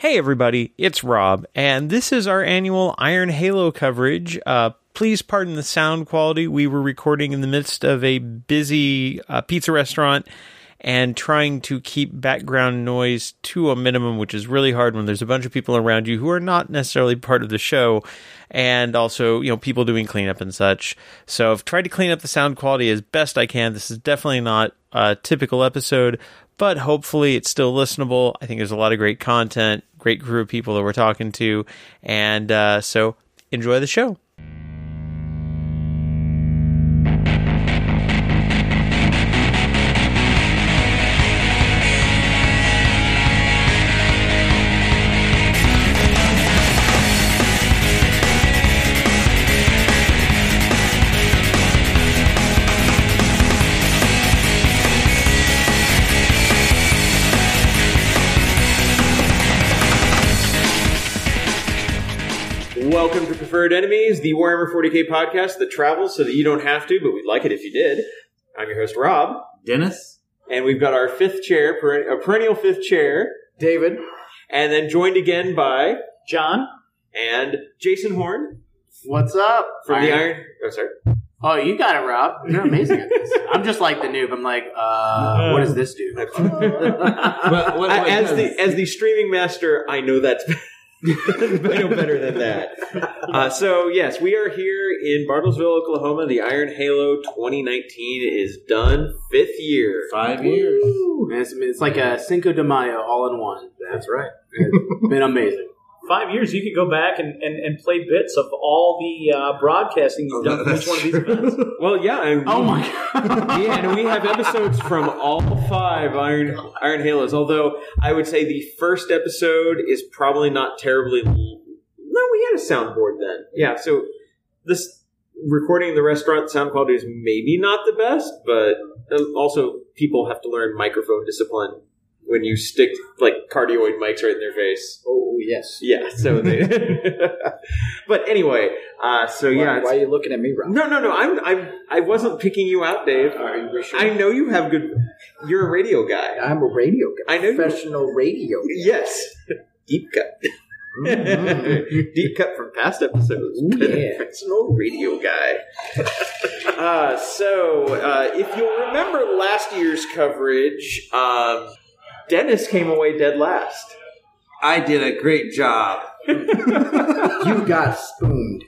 Hey, everybody, it's Rob, and this is our annual Iron Halo coverage. Uh, please pardon the sound quality. We were recording in the midst of a busy uh, pizza restaurant and trying to keep background noise to a minimum, which is really hard when there's a bunch of people around you who are not necessarily part of the show, and also, you know, people doing cleanup and such. So I've tried to clean up the sound quality as best I can. This is definitely not a typical episode, but hopefully it's still listenable. I think there's a lot of great content, great crew of people that we're talking to, and uh, so enjoy the show. Preferred Enemies, the Warhammer 40k podcast that travels so that you don't have to, but we'd like it if you did. I'm your host, Rob, Dennis? and we've got our fifth chair, a perennial fifth chair, David. and then joined again by John. and Jason Horn What's up? from the Iron. Oh, sorry. Oh, you got it, Rob. You're amazing at this. I'm just like the noob. I'm like, uh, what does this do? What, what, I- as the as the streaming master, I know that's I know better than that. Uh, so yes, we are here in Bartlesville, Oklahoma. The Iron Halo 2019 is done, fifth year. five years. It's, it's like a Cinco de Mayo all in one. That's right. It's been amazing. Five years, you could go back and, and, and play bits of all the uh, broadcasting you've done for each one of these events. Well, yeah, and Oh my god. yeah, and we have episodes from all five Iron Iron Halos. Although I would say the first episode is probably not terribly. No, we had a soundboard then. Yeah, so this recording in the restaurant sound quality is maybe not the best, but uh, also people have to learn microphone discipline when you stick like cardioid mics right in their face. Oh yes. Yeah, so they. but anyway, uh, so yeah, Why, it's- why are you looking at me, Rob? no, no, no. I'm, I'm, I wasn't picking you out, Dave. Are you sure? I know you have good. You're a radio guy. I'm a radio guy. I know you- Professional radio guy. Yes, deep cut. deep cut from past episodes. Ooh, yeah. Professional radio guy. uh, so, uh, if you'll remember last year's coverage, um, Dennis came away dead last. I did a great job. You got spooned.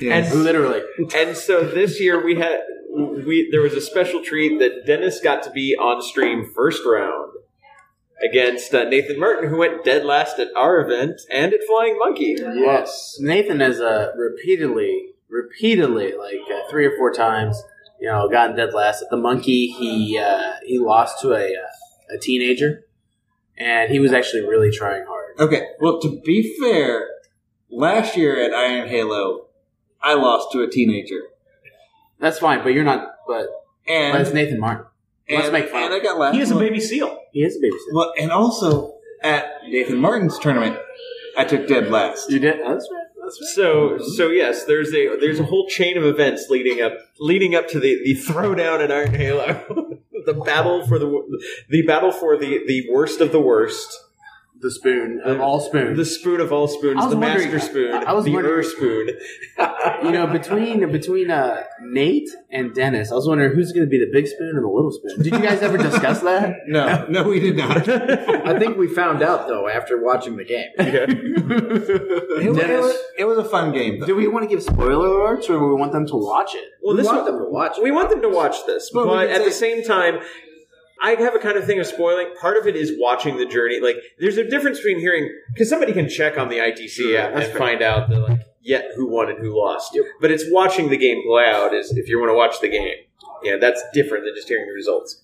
Yes. Literally. And so this year we had we there was a special treat that Dennis got to be on stream first round against uh, Nathan Martin, who went dead last at our event and at Flying Monkey. Yes. Nathan has uh, repeatedly, repeatedly, like uh, three or four times, you know, gotten dead last at the monkey. He uh, he lost to a uh, a teenager, and he was actually really trying hard. Okay, well, to be fair, last year at Iron Halo, I lost to a teenager. That's fine, but you're not. But, And, but it's Nathan Martin. Let's and- make fun. And I got last. He is a baby seal. He is a baby seal. Well, and also at Nathan Martin's tournament, I took dead last. You did. That's right. That's right. So so yes, there's a there's a whole chain of events leading up leading up to the the throwdown at Iron Halo, the battle for the the battle for the the worst of the worst, The spoon of all spoons. the spoon of all spoons, the wondering- master spoon, I was the wondering- Ur spoon. you know, between between uh, Nate and Dennis, I was wondering who's going to be the big spoon and the little spoon. Did you guys ever discuss that? No, no, we did not. I think we found out though after watching the game. It, was- it was, it was a fun game. Though. Do we want to give spoiler alerts, or do we want them to watch it? Well, we this want one- them to watch. We want them to watch this, Well, we but can at the same time, I have a kind of thing of spoiling. Part of it is watching the journey. Like, there's a difference between hearing because somebody can check on the ITC app and fair. find out the like yet who won and who lost. But it's watching the game play out. Is if you want to watch the game, yeah, that's different than just hearing the results.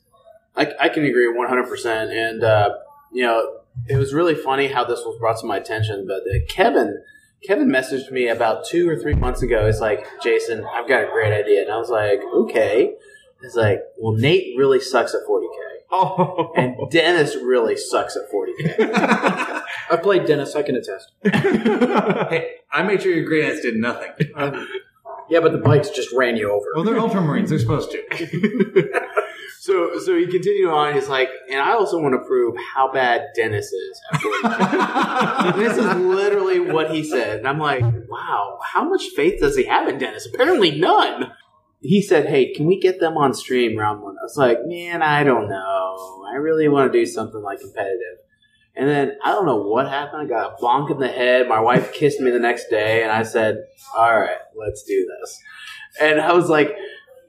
I, I can agree one hundred percent. And uh, you know, it was really funny how this was brought to my attention. But uh, Kevin, Kevin messaged me about two or three months ago. He's like, "Jason, I've got a great idea," and I was like, "Okay." He's like, "Well, Nate really sucks at forty k." Oh, And Dennis really sucks at 40k. I played Dennis. I can attest. hey, I made sure your grenades did nothing. Um, yeah, but the bikes just ran you over. Well, they're Ultramarines. They're supposed to. So, so he continued on. He's like, and I also want to prove how bad Dennis is. At 42." this is literally what he said, and I'm like, wow, how much faith does he have in Dennis? Apparently, none. He said, "Hey, can we get them on stream round one?" I was like, "Man, I don't know. I really want to do something like competitive." And then I don't know what happened. I got a bonk in the head. My wife kissed me the next day, and I said, "All right, let's do this." And I was like,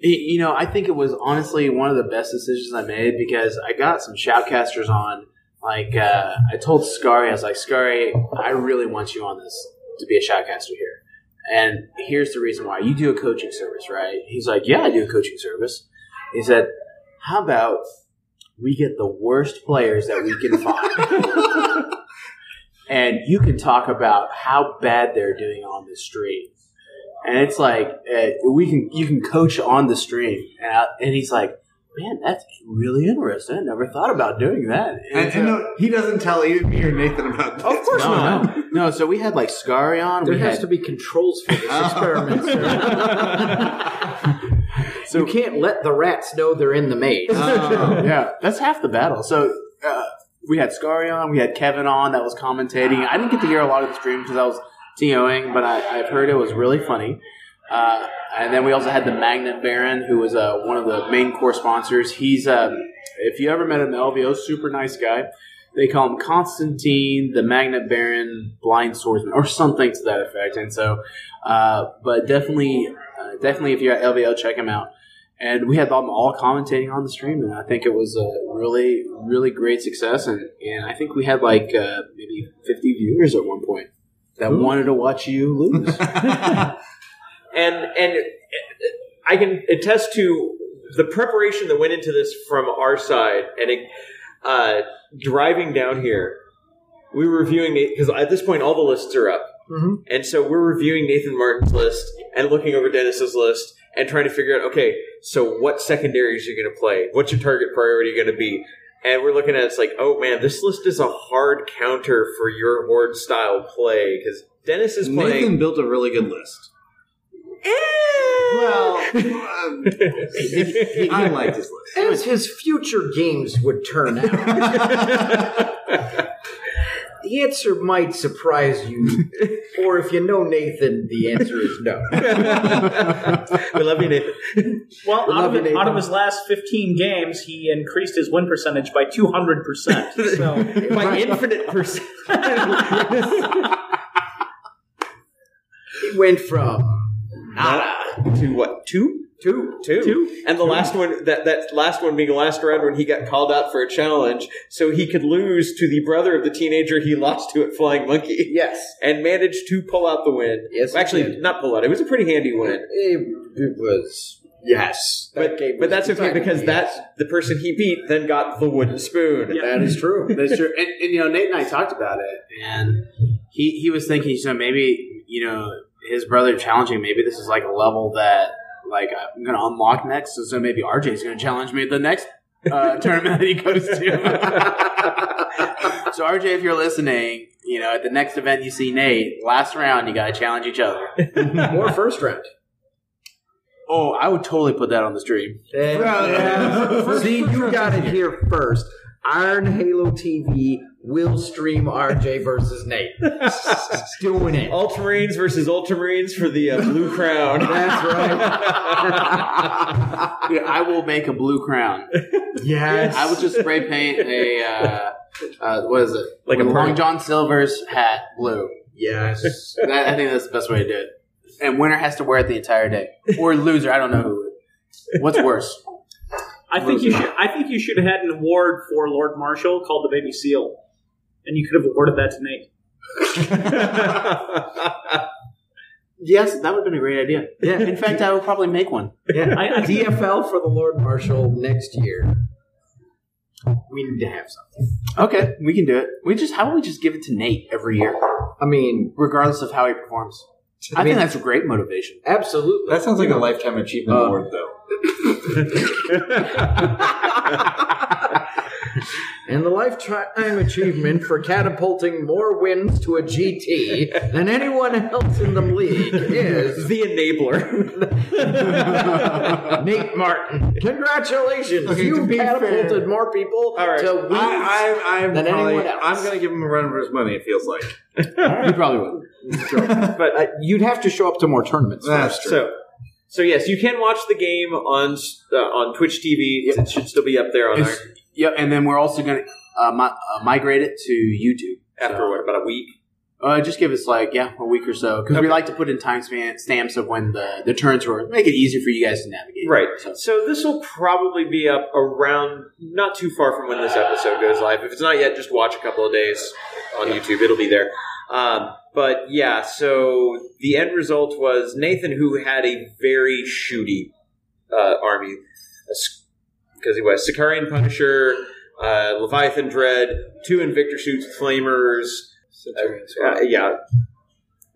you know, I think it was honestly one of the best decisions I made because I got some shoutcasters on. Like uh, I told Scary, I was like, "Scary, I really want you on this to be a shoutcaster here." And here's the reason why. You do a coaching service, right? He's like, Yeah, I do a coaching service. He said, How about we get the worst players that we can find? and you can talk about how bad they're doing on the stream. And it's like uh, we can you can coach on the stream, and, I, and he's like, "Man, that's really interesting. I never thought about doing that." And, so- and no, he doesn't tell either me or Nathan about this. of course no, no, no. So we had like Scary on. There we has had, to be controls for this experiment. sir. so you can't let the rats know they're in the maze. Oh, yeah, that's half the battle. So uh, we had Scary on, we had Kevin on that was commentating. I didn't get to hear a lot of the stream because I was TOing, but I, I've heard it was really funny. Uh, and then we also had the Magnet Baron, who was uh, one of the main core sponsors. He's, um, if you ever met him, LVO, super nice guy. They call him Constantine, the Magnet Baron, Blind Swordsman, or something to that effect. And so, uh, but definitely, uh, definitely, if you're at LVO, check him out and we had them all commentating on the stream, and I think it was a really, really great success. And, and I think we had like uh, maybe 50 viewers at one point that wanted to watch you lose. and and I can attest to the preparation that went into this from our side, and it, uh, driving down here, we were reviewing because at this point all the lists are up, Mhm. and so we're reviewing Nathan Martin's list and looking over Dennis's list and trying to figure out okay, so what secondaries are you going to play? What's your target priority going to be? And we're looking at it, it's like, oh man, this list is a hard counter for your horde style play because Dennis is playing. Nathan built a really good list. Well, um, I liked his list. As his future games would turn out. The answer might surprise you, or if you know Nathan, the answer is no. we love you, Nathan. Well, We out love of, you, it- out of his last 15 games, he increased his win percentage by 200%. So, By infinite percent. It went from to what? Two? two, Two. Two. And the last one, that, that last one being the last round when he got called out for a challenge, so he could lose to the brother of the teenager he lost to at Flying Monkey, yes, and managed to pull out the win. Yes, he actually, did. not pull out. It was a pretty handy win. it, it was yes. That But, game but was that's okay because technically yes. that the person he beat then got the wooden spoon. Yeah. that is true. That's true. And, and you know, Nate and I talked about it, and he he was thinking, so maybe you know his brother challenging. Maybe this is like a level that like I'm going to unlock next. So, so maybe RJ's going to challenge me at the next uh, tournament that he goes to. so RJ, if you're listening, you know at the next event you see Nate, last round you got to challenge each other. Or first round. Oh, I would totally put that on the stream. Yeah. See, you got it here first. Iron Halo TV will stream RJ versus Nate. Doing it. Ultramarines versus Ultramarines for the uh, Blue Crown. That's right. Yeah, I will make a blue crown. Yes. I would just spray paint a uh, uh, what is it? Like a Long. John Silver's hat blue. Yes. That, I think that's the best way to do it. And winner has to wear it the entire day, or loser. I don't know who. What's worse? I think you should. I think you should have had an award for Lord Marshall called the Baby Seal, and you could have awarded that to Nate. Yes, that would have been a great idea. Yeah. In fact, I would probably make one. Yeah. I- I- DFL for the Lord Marshal next year. We need to have something. Okay, we can do it. We just how about we just give it to Nate every year, I mean, regardless of how he performs. I, I mean- think that's a great motivation. absolutely. That sounds like a lifetime achievement Uh, award, though. And the lifetime achievement for catapulting more wins to a GT than anyone else in the league is The enabler. Nate Martin. Congratulations. Okay, you be catapulted fair- more people All right. to wins. I, I, I'm Than probably, anyone else. I'm going to give him a run for his money. It feels like. You probably would. but Uh, you'd have to show up to more tournaments. That's first. true. So, so yes, you can watch the game on uh, on Twitch TV. It should still be up there on It's- our, Yep, and then we're also going to uh, mi- uh, migrate it to YouTube. after So- what about a week? Uh, just give us like yeah a week or so because we like to put in time span, stamps of when the the turns were make it easier for you guys to navigate. Right. So, So this will probably be up around not too far from when this episode goes live. If it's not yet, just watch a couple of days on YouTube. It'll be there. Um, but yeah, so the end result was Nathan, who had a very shooty uh, army, because he was Sicaran Punisher, uh, Leviathan Dread, two Invictor suits, Flamers, uh, yeah,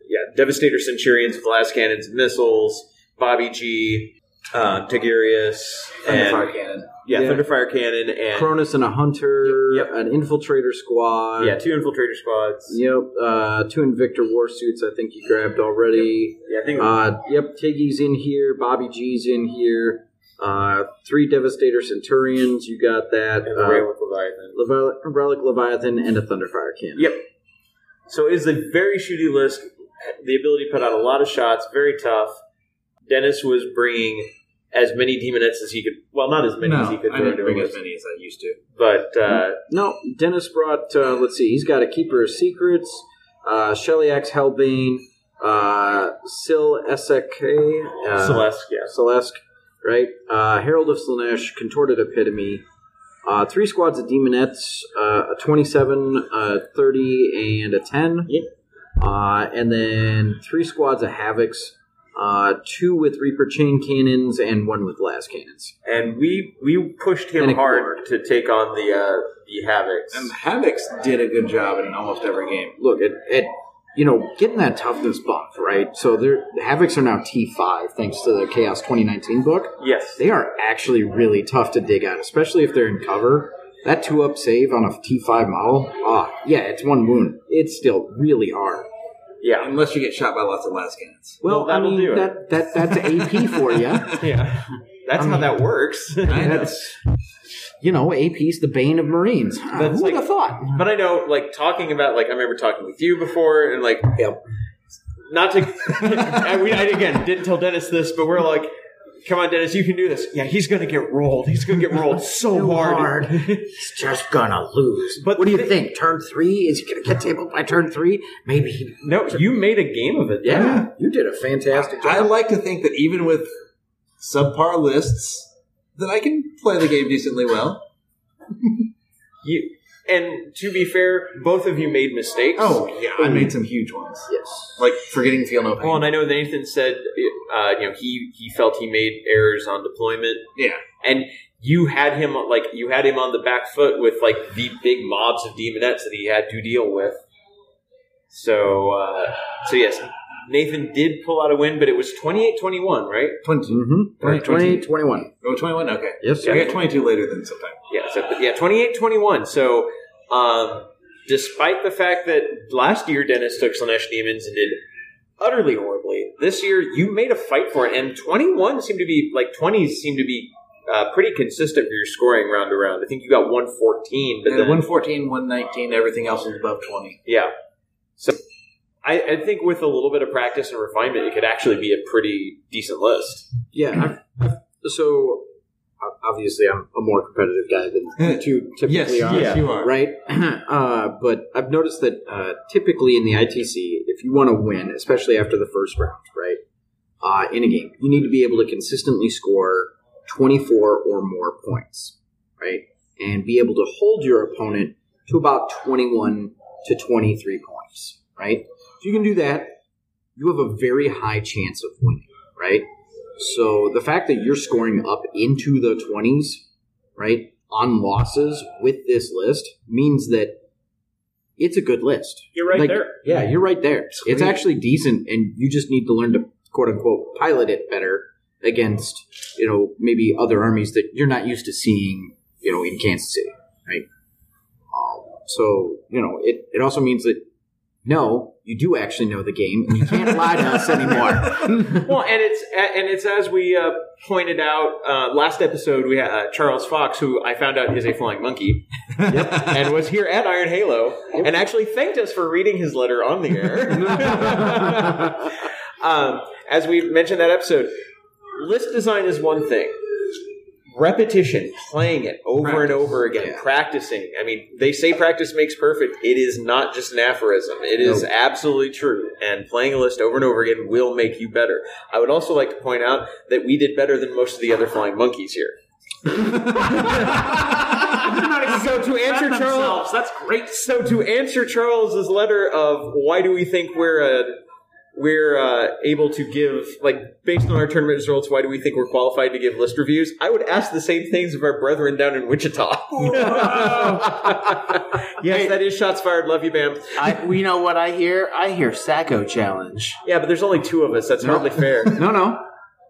yeah, Devastator Centurions, blast cannons, missiles, Bobby G, uh, Tigurius, and Thunderfire cannon. yeah, Yeah. Thunderfire Cannon, and Chronus and a hunter, Yep. an infiltrator squad. yeah, two Infiltrator squads. Yep, uh, two Invictor war suits. I think you grabbed already. Yeah, I think Uh, yep, Tiggy's in here. Bobby G's in here. Uh, three Devastator Centurions. You got that. and the Uh, Railway Leviathan. Levi- Relic Leviathan and a Thunderfire cannon. Yep. So it is a very shooty list. The ability to put out a lot of shots, very tough. Dennis was bringing as many demonettes as he could. Well, not as many No, as he could I didn't bring as many as I used to. but uh, No, Dennis brought. Uh, let's see. He's got a Keeper of Secrets, uh, Shalaxi Helbane, uh, Syll'Esske, uh, Celeste, yeah, Celeste, right? Uh, Herald of Slaanesh, Contorted Epitome, uh, three squads of Demonettes, uh, a 27, a 30, and a 10. Yep. Uh, and then three squads of Havocs, uh, two with Reaper Chain Cannons, and one with Blast Cannons. and we we pushed him And hard Guard. to take on the uh, the havocs. And Havocs did a good job in almost every game. Look, it, it you know, getting that toughness buff, right? So they're, the Havocs are now T5 thanks to the Chaos 2019 book. yes, They are actually really tough to dig at, especially if they're in cover. That two up save on a T5 model, ah, yeah, it's one wound. It's still really hard. yeah, Unless you get shot by lots of last. Well, Well, that'll I mean, do it. that, that that's AP for you. yeah. That's I how mean- that works. I know. That's you know, AP's the bane of Marines. Ah, That's Who would like- have thought? But I know, like talking about, like I remember talking with you before, and like, Yep. not to. I, we, I again didn't tell Dennis this, but we're like, "Come on, Dennis, you can do this." Yeah, he's gonna get rolled. He's gonna get rolled so So hard. hard. He's just gonna lose. But what do you the- think? Turn three? Is he gonna get tabled by turn three? Maybe. He, No, you made a game of it. though. yeah, you did a fantastic job. I like to think that even with subpar lists, that I can play the game decently well. You, and to be fair, both of you made mistakes. Oh yeah, I made some huge ones, yes. like forgetting feel no pain. Well, and I know Nathan said, uh, you know, he he felt he made errors on deployment, yeah, and you had him like you had him on the back foot with like the big mobs of demonettes that he had to deal with. So, uh, so yes, Nathan did pull out a win, but it was 28-21, right? twenty. Mm-hmm. Right, 28, 21. Oh, 21? Okay. Yes, I got 22 later than sometime. Yeah, so yeah, 28-21. So, um, despite the fact that last year Dennis took Slaanesh Demons and did utterly horribly, this year you made a fight for it, and 21 seemed to be like 20s seem to be uh, pretty consistent for your scoring round to round. I think you got 114, but Yeah, then 114, 119, everything else is above 20. Yeah. So I, I think with a little bit of practice and refinement, it could actually be a pretty decent list. Yeah. I've, I've- so, obviously, I'm a more competitive guy than you typically are. yes, you are. right? uh, but I've noticed that uh, typically in the ITC, if you want to win, especially after the first round, right, uh, in a game, you need to be able to consistently score 24 or more points, right? And be able to hold your opponent to about 21 to 23 points, right? If you can do that, you have a very high chance of winning, right? So the fact that you're scoring up into the 20s, right, on losses with this list means that it's a good list. You're right Like, there. Yeah, you're right there. It's Sweet. actually decent, and you just need to learn to quote unquote pilot it better against, you know, maybe other armies that you're not used to seeing, you know, in Kansas City, right? Um, so you know, it it also means that no, you do actually know the game, and you can't lie to us anymore. well, and it's and it's as we uh, pointed out uh, last episode. We had uh, Charles Fox, who I found out is a flying monkey, and was here at Iron Halo, and actually thanked us for reading his letter on the air. um, as we mentioned that episode, list design is one thing. Repetition, playing it over and over again, Yeah. practicing. I mean, they say practice makes perfect. It is not just an aphorism. It is Nope. absolutely true. And playing a list over and over again will make you better. I would also like to point out that we did better than most of the other flying monkeys here. so to answer Charles. That's great. so to answer Charles's letter of why do we think we're uh, we're uh, able to give like based on our tournament results, why do we think we're qualified to give list reviews? I would ask the same things of our brethren down in Wichita. yes, that is shots fired. Love you, Bam. I, we know what I hear. I hear Sacco challenge. Yeah, but there's only two of us. That's hardly fair. no, no,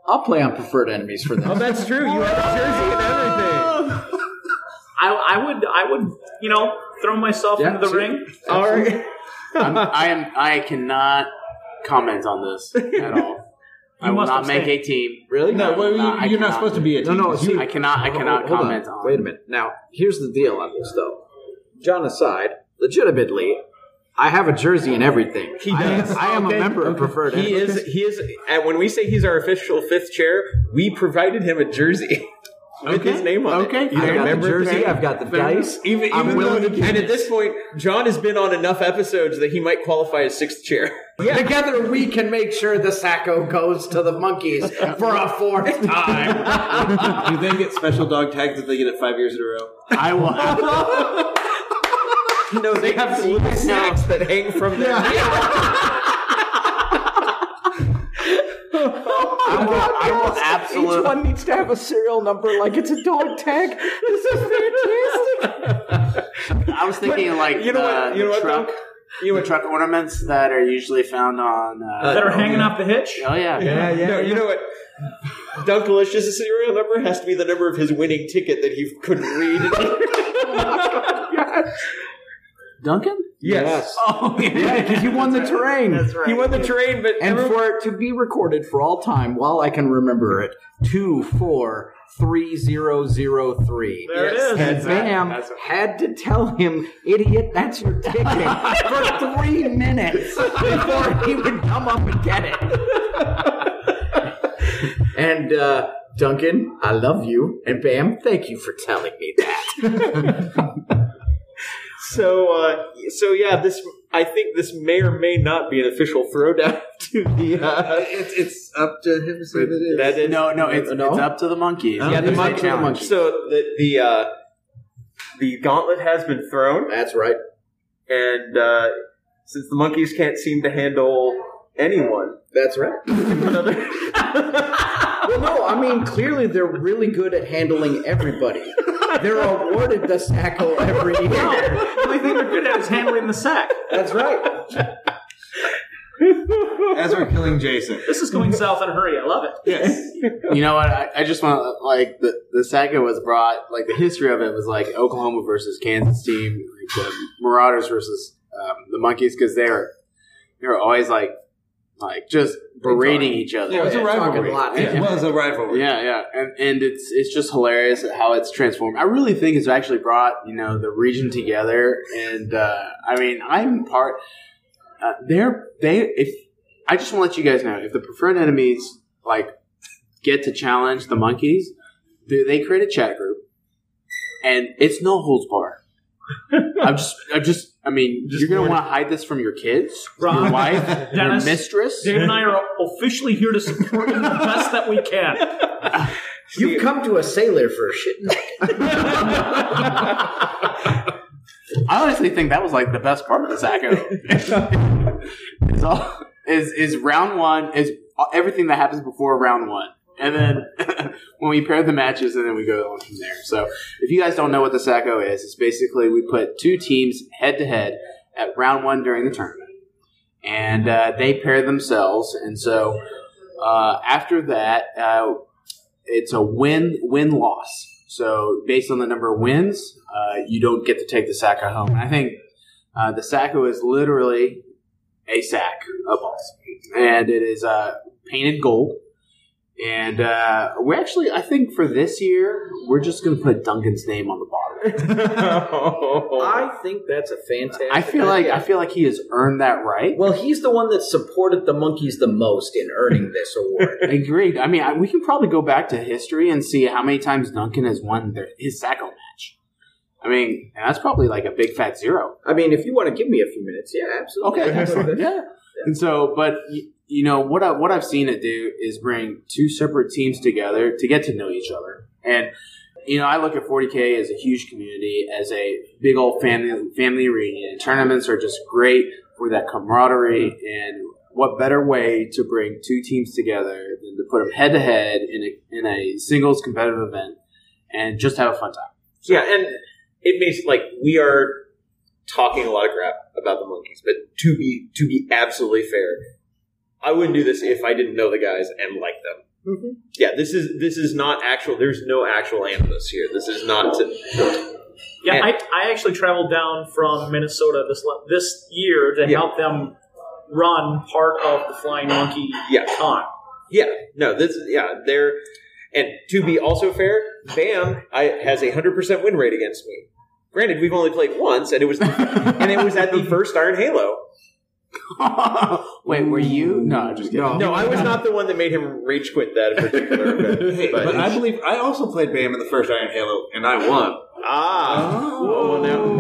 I'll play on preferred enemies for them. Oh, that's true. You have a jersey and everything. I, I would I would you know throw myself Yeah, into the see? ring. All right. I'm, I am. I cannot comment on this at all. I will must not make abstain. a team. really? No, well, you, I you're not cannot. supposed to be a No, team. no, see- I cannot. I cannot Hold comment on. Wait a minute. Now, here's the deal on this, though. John aside, legitimately, I have a jersey and everything. He I am- does. I am, Okay. a member of preferred He enemies. is. He is. And when we say he's our official fifth chair, we provided him a jersey with Okay. his name on Okay. it. Okay, I've got the jersey. I've got the dice. Even, I'm willing though, to and at this point, John has been on enough episodes that he might qualify as sixth chair. Together, we can make sure the Sacco goes to the monkeys for a fourth time. Do they get special dog tags if they get it five years in a row? I will. No, they have little snacks that hang from their. I will. I will absolutely. Each one needs to have a serial number like it's a dog tag. This is fantastic. I was thinking like You know what? You know the what? truck, though? You know the what? truck ornaments that are usually found on. Uh, that are hanging off the hitch. oh yeah, Yeah, yeah. No, you know what? Dunkalicious' serial number has to be the number of his winning ticket that he couldn't read. Duncan. Yes. Oh Yeah, because you won the terrain. That's right. He won the terrain, but And everyone- for it to be recorded for all time, while I can remember it, two four three zero zero three. There it is. And That's right. Bam That's right. had to tell him, "Idiot, that's your ticket," for three minutes before he would come up and get it. and uh, Duncan, I love you, and Bam, thank you for telling me that. So, uh, so yeah, this I think this may or may not be an official throwdown to the. Uh, It's, it's up to him to say that it is. that is No, no, it's, No? it's up to the monkeys. Yeah, the It's monkey- the monkey. so the the uh, the gauntlet has been thrown, That's right. and uh, since the monkeys can't seem to handle anyone, That's right. Well, no, I mean clearly they're really good at handling everybody. They're awarded the Sacco every year. The only thing they're good at is handling the sack. That's right. As we're killing Jason. This is going south in a hurry. I love it. Yes. You know what? I, I just want to like the the Saga was brought like the history of it was like Oklahoma versus Kansas team, like the Marauders versus um, the Monkeys because they're they're always like like just berating each other. Yeah, it was a talking rivalry. a lot. It was a rivalry. Yeah, yeah, and and it's it's just hilarious how it's transformed. I really think it's actually brought you know the region together, and uh, I mean I'm part. Uh, they're they if I just want to let you guys know if the preferred enemies like get to challenge the monkeys, they, they create a chat group, and it's no holds bar. I'm just, I'm just, I mean, Just you're gonna warning. want to hide this from your kids, your Rob, wife, your mistress. Dave and I are officially here to support you the best that we can. You've come to a sailor for a shit. I honestly think that was like the best part of the Sacco. is all is is round one is everything that happens before round one, and then when we pair the matches, and then we go on from there. So if you guys don't know what the Sacco is, it's basically we put two teams head to head at round one during the tournament, and uh, they pair themselves, and so uh, after that, uh, it's a win win loss. So based on the number of wins, uh, you don't get to take the Sacco home. And I think uh, the Sacco is literally a sack of balls, and it is uh, painted gold. And uh, we actually, I think for this year, we're just going to put Duncan's name on the bottom. I think that's a fantastic. I feel like idea. I feel like he has earned that right. Well, he's the one that supported the monkeys the most in earning this award. Agreed. I mean, I, we can probably go back to history and see how many times Duncan has won their, his Sacco match. I mean, that's probably like a big fat zero. I mean, if you want to give me a few minutes, yeah, absolutely. Okay, excellent. yeah. And so, but y- you know what? I, what I've seen it do is bring two separate teams together to get to know each other. And you know, I look at 40k as a huge community, as a big old family family reunion. Tournaments are just great for that camaraderie. And what better way to bring two teams together than to put them head to head in a in a singles competitive event and just have a fun time. So, Yeah, and it makes like we are talking a lot of crap about the monkeys, but to be to be absolutely fair, I wouldn't do this if I didn't know the guys and like them. Mm-hmm. Yeah, this is this is not actual. There's no actual animus here. This is not. To, Yeah, And- I, I actually traveled down from Minnesota this le- this year to Yeah. help them run part of the Flying Monkey Yeah. con. yeah, no, this yeah they're and to be also fair, Bam I, has a hundred percent win rate against me. Granted, we've only played once, and it was and it was at the first Iron Halo. Wait, were you? No, I'm just kidding. No, I was not the one that made him rage quit that particular event. Hey, but, I believe I also played Bam in the first Iron Halo, and I won. ah, Oh. well, now.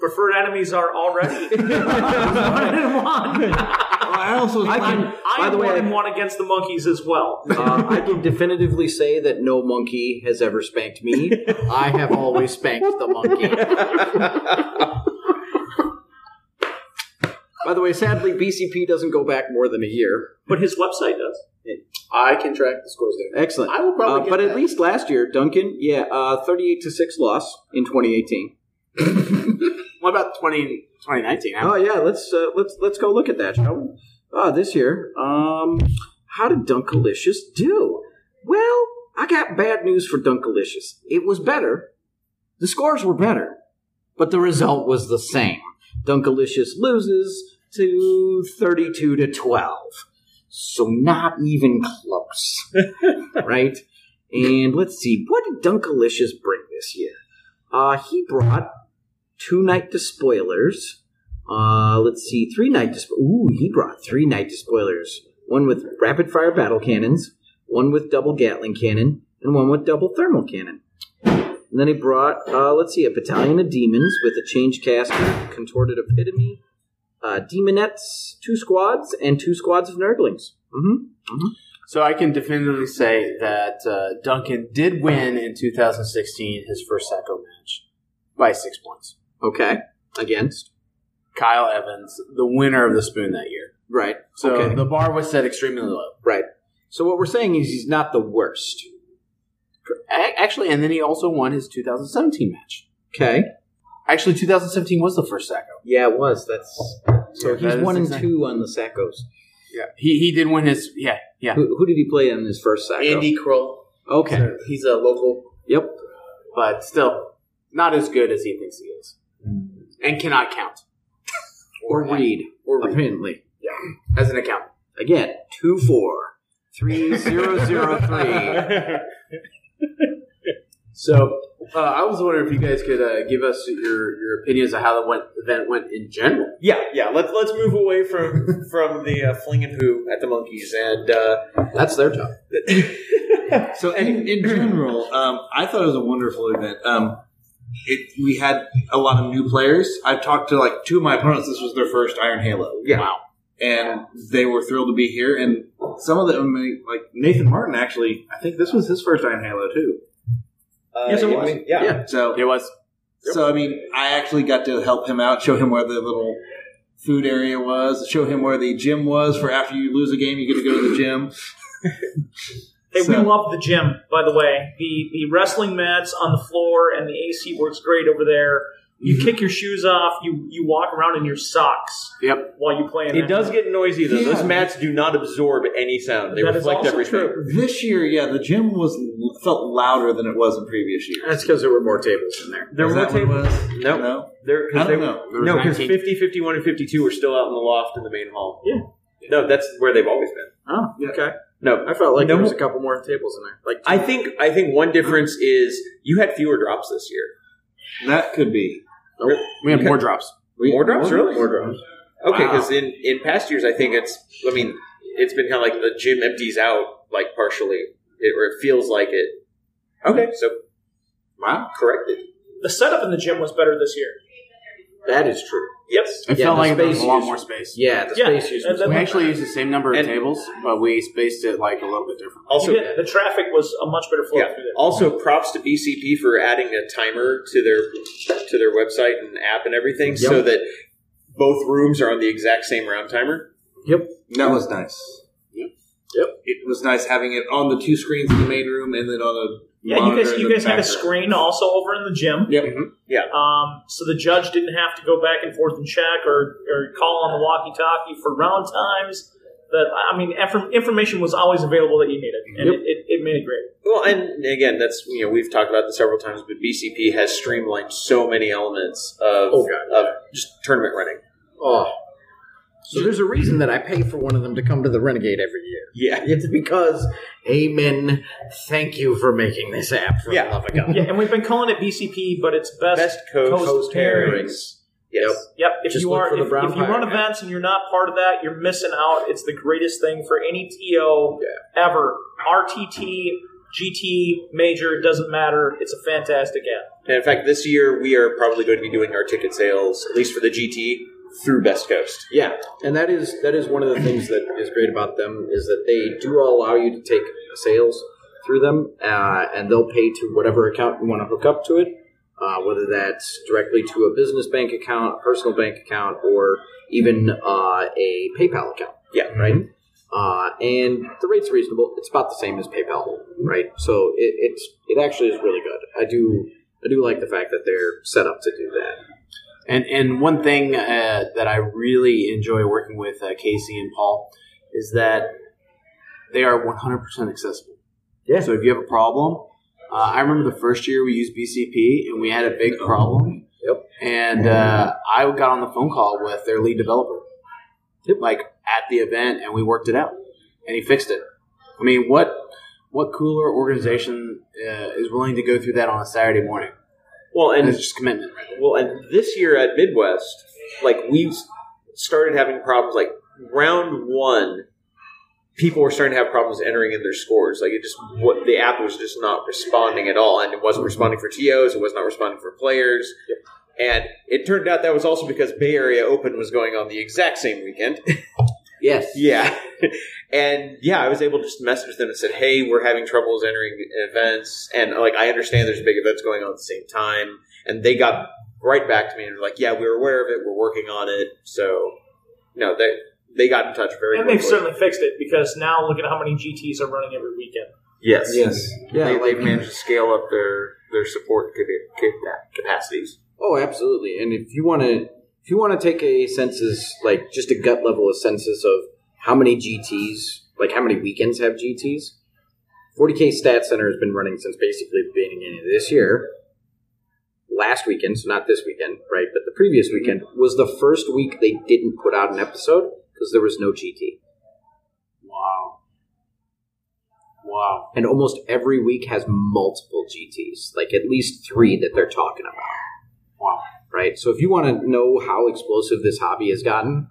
Preferred enemies are already one and one. I also I can- I By am the way, one I- and one against the monkeys as well. Uh, I can definitively say that no monkey has ever spanked me. I have always spanked the monkey. By the way, sadly, BCP doesn't go back more than a year. But his website does. I can track the scores there. Excellent. I will probably Uh, but that. at least last year, Duncan, yeah, uh, 38 to 6 loss in 2018. What about 20, 2019? Oh yeah, let's uh, let's let's go look at that, shall we? Ah, this year, um, how did Dunkalicious do? Well, I got bad news for Dunkalicious. It was better. The scores were better, but the result was the same. Dunkalicious loses to thirty-two to twelve, so not even close, right? And let's see, what did Dunkalicious bring this year? Uh, he brought two Knight despoilers. Uh, let's see, three Knight despo- Ooh, he brought three Knight despoilers. One with rapid fire battle cannons, one with double Gatling cannon, and one with double thermal cannon. And then he brought, uh, let's see, a battalion of demons with a Changecaster, contorted epitome, uh, demonettes, two squads, and two squads of nurglings. Mm-hmm. So I can definitively say that uh, Duncan did win in 2016 his first Sacco match by six points. Okay. Against. Kyle Evans, the winner of the spoon that year. Right. So okay. the bar was set extremely low. right. So what we're saying is he's not the worst. A- Actually, and then he also won his 2017 match. Okay. Actually, 2017 was the first Sacco. Yeah, it was. That's so Yeah, he's that is one and exactly- two on the Sackos. Yeah, he he did win his. Yeah, yeah. Who, who did he play in his first Sacco? Andy Kroll. Okay. So he's a local. Yep. But still, not as good as he thinks he is, hmm. and cannot count Or read. or read Apparently. as an accountant. Again, two four three zero zero three. So uh, I was wondering if you guys could uh, give us your, your opinions of how the went, event went in general. Yeah, yeah. Let's let's move away from from the uh, fling and poo at the monkeys and. Uh, That's their job. So in, in general, um, I thought it was a wonderful event. Um, it, we had a lot of new players. I've talked to like two of my opponents. This was their first Iron Halo. Yeah. Wow. And they were thrilled to be here. And some of them, like Nathan Martin, actually, I think this was his first Iron Halo too. uh, Yes, it was. I mean, yeah. Yeah. So, It was. so I mean, I actually got to help him out, show him where the little food area was, show him where the gym was. For after you lose a game, you get to go to the gym. Hey, So- we love the gym, by the way. The the wrestling mats on the floor and the AC works great over there. You mm-hmm. kick your shoes off. You you walk around in your socks. Yep. While you play. in It that does time. get noisy though. Yeah. Those mats do not absorb any sound. They That is reflect also everything. true. This year, yeah, the gym was felt louder than it was in previous years. That's because there were more tables in there. There Is were that what tables. was? No. no. They're, I 'cause don't know. There No, because 19. 50, 51, and 52 were still out in the loft in the main hall. Yeah. No, that's where they've always been. Oh, okay. No, I felt like No there was a couple more tables in there. Like I think I think one difference is you had fewer drops this year. That could be. We had Okay. more drops. More drops, really? More drops. Okay, Wow. because in in past years, I think it's. I mean, it's been kind of like the gym empties out like partially, it, or it feels like it. Okay, so Wow. corrected. The setup in the gym was better this year. That is true. Yep. It Yeah, felt the like there was space a lot used- more space. Yeah, the Yeah, space used and was then- We actually used the same number of And- tables, but we spaced it like a little bit different. Also, You did- the traffic was a much better flow yeah. through there. Also, props to BCP for adding a timer to their to their website and app and everything, so that both rooms are on the exact same round timer. Yep. That was nice. Yep. Yep. It was nice having it on the two screens in the main room and then on a Yeah, you guys, you guys had a screen also over in the gym. Yep. Yeah. Um, so the judge didn't have to go back and forth and check or, or call on the walkie-talkie for round times. That I mean, information was always available that you needed, and Yep. it, it, it made it great. Well, and again, that's you know we've talked about this several times, but BCP has streamlined so many elements of Oh, God. of just tournament running. Oh. So there's a reason that I pay for one of them to come to the Renegade every year. Yeah, It's because, Amen, thank you for making this app for Yeah. the love of God. Yeah, and we've been calling it BCP, but it's best, best coast, Coast pairings. Yes. Yep. If Just you look are for the if, brown if you run pirate. events and you're not part of that, you're missing out. It's the greatest thing for any TO ever. RTT, GT, major, doesn't matter. It's a fantastic app. And in fact, this year we are probably going to be doing our ticket sales, at least for the GT, through Best Coast. Yeah, and that is that is one of the things that is great about them is that they do allow you to take sales through them, uh, and they'll pay to whatever account you want to hook up to it, uh, whether that's directly to a business bank account, a personal bank account, or even uh, a PayPal account. Yeah. right. Uh, and the rate's reasonable. It's about the same as PayPal, right? So it, it's it actually is really good. I do I do like the fact that they're set up to do that. And and one thing uh, that I really enjoy working with uh, Casey and Paul is that they are 100% accessible. Yeah. So if you have a problem, uh, I remember the first year we used BCP and we had a big problem. Yep. And uh, I got on the phone call with their lead developer, Yep. like at the event, and we worked it out, and he fixed it. I mean, what what cooler organization uh, is willing to go through that on a Saturday morning? Well, And and it's just commitment. Right well, and this year at Midwest, like we started having problems. Like round one, people were starting to have problems entering in their scores. Like it just what the app was just not responding at all, and it wasn't responding for TOs. It was not responding for players. And it turned out that was also because Bay Area Open was going on the exact same weekend. Yes. Yeah. and yeah, I was able to just message them and said, Hey, we're having troubles entering events. And like, I understand there's big events going on at the same time. And they got right back to me and were like, Yeah, we were aware of it. We're working on it. So, no, they, they got in touch very And they've certainly fixed it because now look at how many GTs are running every weekend. Yes. Yes. Yeah, they, like- they've managed to scale up their, their support capa- capa- capacities. Oh, absolutely. And if you want to, if you want to take a census, like just a gut level of census of how many GTs, like how many weekends have GTs, 40K Stat Center has been running since basically the beginning of this year. Last weekend, so not this weekend, right? But the previous mm-hmm. weekend was the first week they didn't put out an episode because there was no GT. Wow. Wow. And almost every week has multiple GTs, like at least three that they're talking about. Wow. Right? So if you want to know how explosive this hobby has gotten,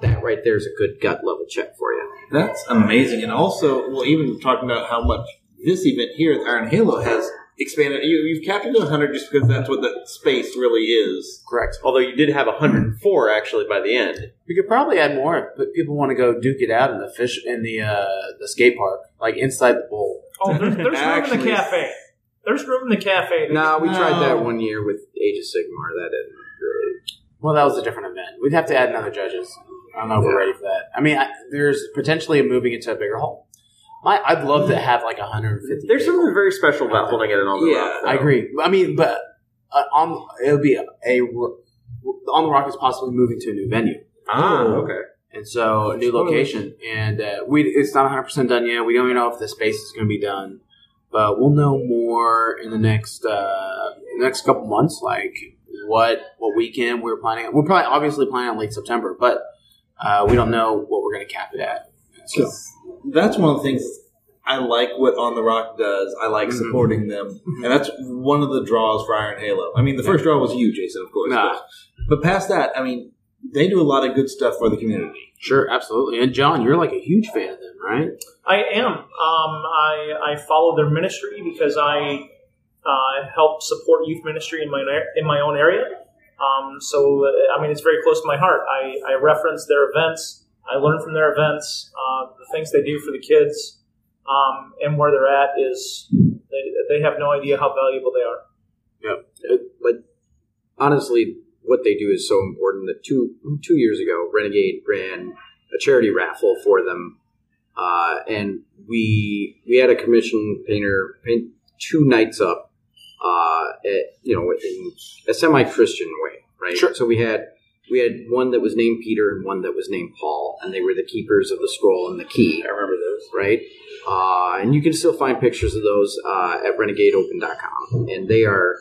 that right there is a good gut level check for you. That's amazing. And also, well, even talking about how much this event here at Iron Halo has expanded. You, you've capped it to 100 just because that's what the space really is. Correct. Although you did have 104 actually by the end. We could probably add more, but people want to go duke it out in the fish in the uh, the skate park, like inside the bowl. Oh, there's, there's room in the cafe. There's room in the cafe. No, we tried that one year with Age of Sigmar. That didn't really. Well, that was a different event. We'd have to add another judges. I don't know if we're ready for that. I mean, I, there's potentially moving into a bigger hall. My, I'd love to have like 150. There's something very special about holding it in on the Yeah. rock. I agree. I mean, but uh, on it'll be a, a on the rock is possibly moving to a new venue. Ah, Oh. okay. and so a new location. And uh, we it's not 100 percent done yet. We don't even know if the space is going to be done, but we'll know more in the next uh, next couple months. Like what what weekend we're planning. On. We're probably obviously planning on late September, but uh, we don't know what we're going to cap it at. So, That's one of the things I like what On the Rock does. I like Mhm. supporting them, and that's one of the draws for Iron Halo. I mean, the first draw was you, Jason, of course. Nah. But past that, I mean, they do a lot of good stuff for the community. sure, absolutely. And John, you're like a huge fan of them, right? I am. Um, I I follow their ministry because I uh, help support youth ministry in my in my own area. Um, so uh, I mean, it's very close to my heart. I, I reference their events. I learn from their events, uh, the things they do for the kids, um, and where they're at is they, they have no idea how valuable they are. It- like honestly, what they do is so important that two two years ago, Renegade ran a charity raffle for them, uh, and we we had a commission painter paint two Knights up, uh, at, you know, in a semi Christian way, right? Sure. So we had we had one that was named Peter and one that was named Paul, and they were the keepers of the scroll and the key I remember those. right? Uh, and you can still find pictures of those uh, at renegadeopen.com, and they are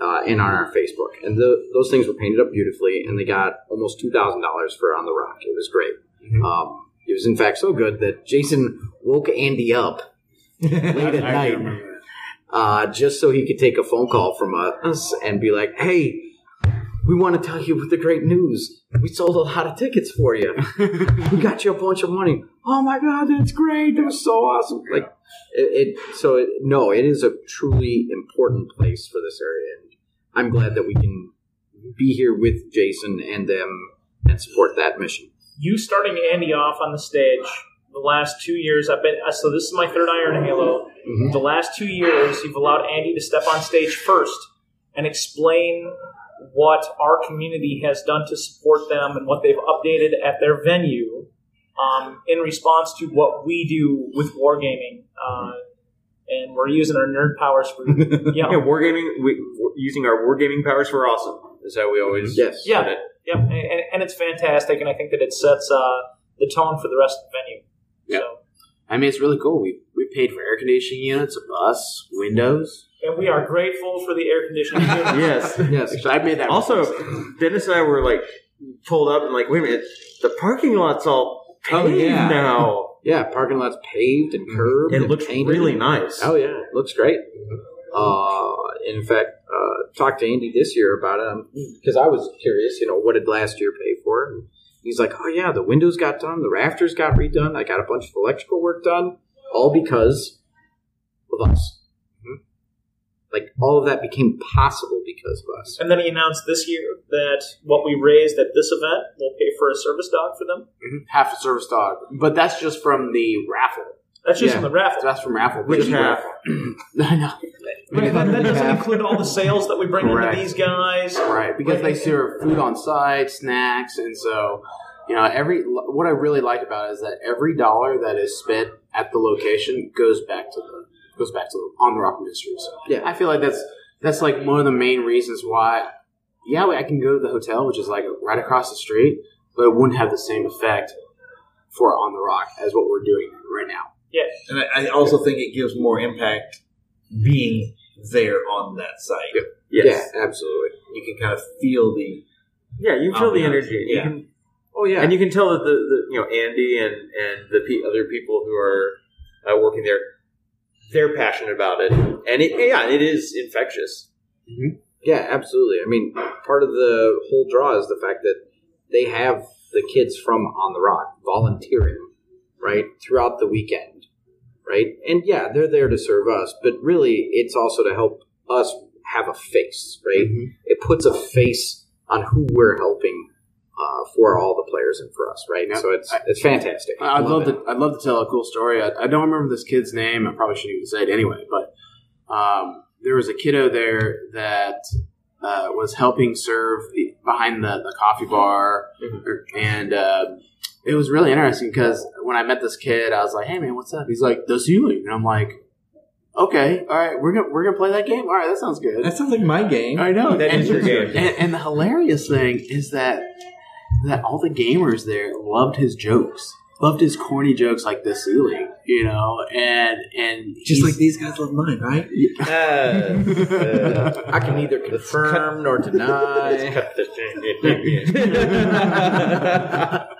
uh, and on our Facebook. And the, those things were painted up beautifully, and they got almost two thousand dollars for On the Rock. It was great. Um, it was in fact so good that Jason woke Andy up late at night uh, just so he could take a phone call from us and be like, "Hey." We want to tell you with the great news. We sold a lot of tickets for you. we got you a bunch of money. Oh my god, that's great! That was so awesome. Like it, it so it, no, it is a truly important place for this area, and I'm glad that we can be here with Jason and them and support that mission. you starting Andy off on the stage the last two years I've been uh, so this is my third Iron Halo. Mhm. The last two years you've allowed Andy to step on stage first and explain what our community has done to support them and what they've updated at their venue um, in response to what we do with wargaming. Uh, and we're using our nerd powers for Yeah, yeah, wargaming. We, we're using our wargaming powers for awesome. Is how we always Yes. Yeah. it. Yep, and, and, and it's fantastic, and I think that it sets uh, the tone for the rest of the venue. Yeah. So, I mean, it's really cool. We we paid for air conditioning units, a bus, windows. and we are grateful for the air conditioning. units. Yes. Yes. I made that. Also, Dennis and I were like pulled up and like, wait a minute, the parking lot's all Oh, yeah. now. Yeah, parking lot's paved and curved. It and looks painted. really nice. Oh yeah, it looks great. Uh, in fact, uh, talked to Andy this year about it because I was curious. You know, what did last year pay for? And he's like, "Oh yeah, the windows got done, the rafters got redone. I got a bunch of electrical work done, all because of us. Mm-hmm. Like all of that became possible because of us. And then he announced this year that what we raised at this event will pay for a service dog for them. half a service dog, but that's just from the raffle. That's just Yeah. from the raffle. That's from raffle. Which Just half? I know. But that, that doesn't include all the sales that we bring Correct. into these guys. Right, because they serve food on site, snacks, and so you know every. What I really like about it is that every dollar that is spent at the location goes back to the goes back to on the Rock Ministries. Yeah. I feel like that's that's like one of the main reasons why. Yeah, I can go to the hotel, which is like right across the street, but it wouldn't have the same effect for on the Rock as what we're doing right now. Yeah, And I, I also think it gives more impact being there on that site. Yes. Yeah, absolutely. You can kind of feel the Yeah, you feel the Ambiance, energy. You yeah. can, Oh yeah, and you can tell that the, the you know Andy and and the pe- other people who are uh, working there, they're passionate about it, and it, yeah, it is infectious. Mm-hmm. Yeah, absolutely. I mean, part of the whole draw is the fact that they have the kids from On the Rock volunteering, right, throughout the weekend, right? And yeah, they're there to serve us, but really it's also to help us have a face, right? Mm-hmm. It puts a face on who we're helping uh, for all the players and for us, right? Yep. So it's it's fantastic. I'd love it. to. I'd love to tell a cool story. I, I don't remember this kid's name. I probably shouldn't even say it anyway. But um, there was a kiddo there that uh, was helping serve the, behind the, the coffee bar, and uh, it was really interesting because when I met this kid, I was like, "Hey man, what's up?" He's like, "The ceiling," and I'm like, Okay, all right, we're gonna we're gonna play that game. All right, that sounds good. That sounds like my game. I know That and, is your game. And, and the hilarious thing is that that all the gamers there loved his jokes, loved his corny jokes like the ceiling, you know, and and Just like these guys love mine, right? Uh, uh, I can neither confirm nor deny. cut the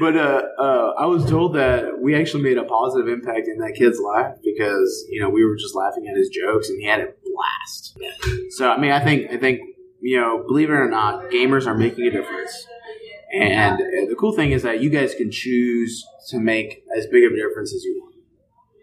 But uh, uh, I was told that we actually made a positive impact in that kid's life because you know we were just laughing at his jokes and he had a blast. So I mean, I think I think you know, believe it or not, gamers are making a difference. And uh, the cool thing is that you guys can choose to make as big of a difference as you want.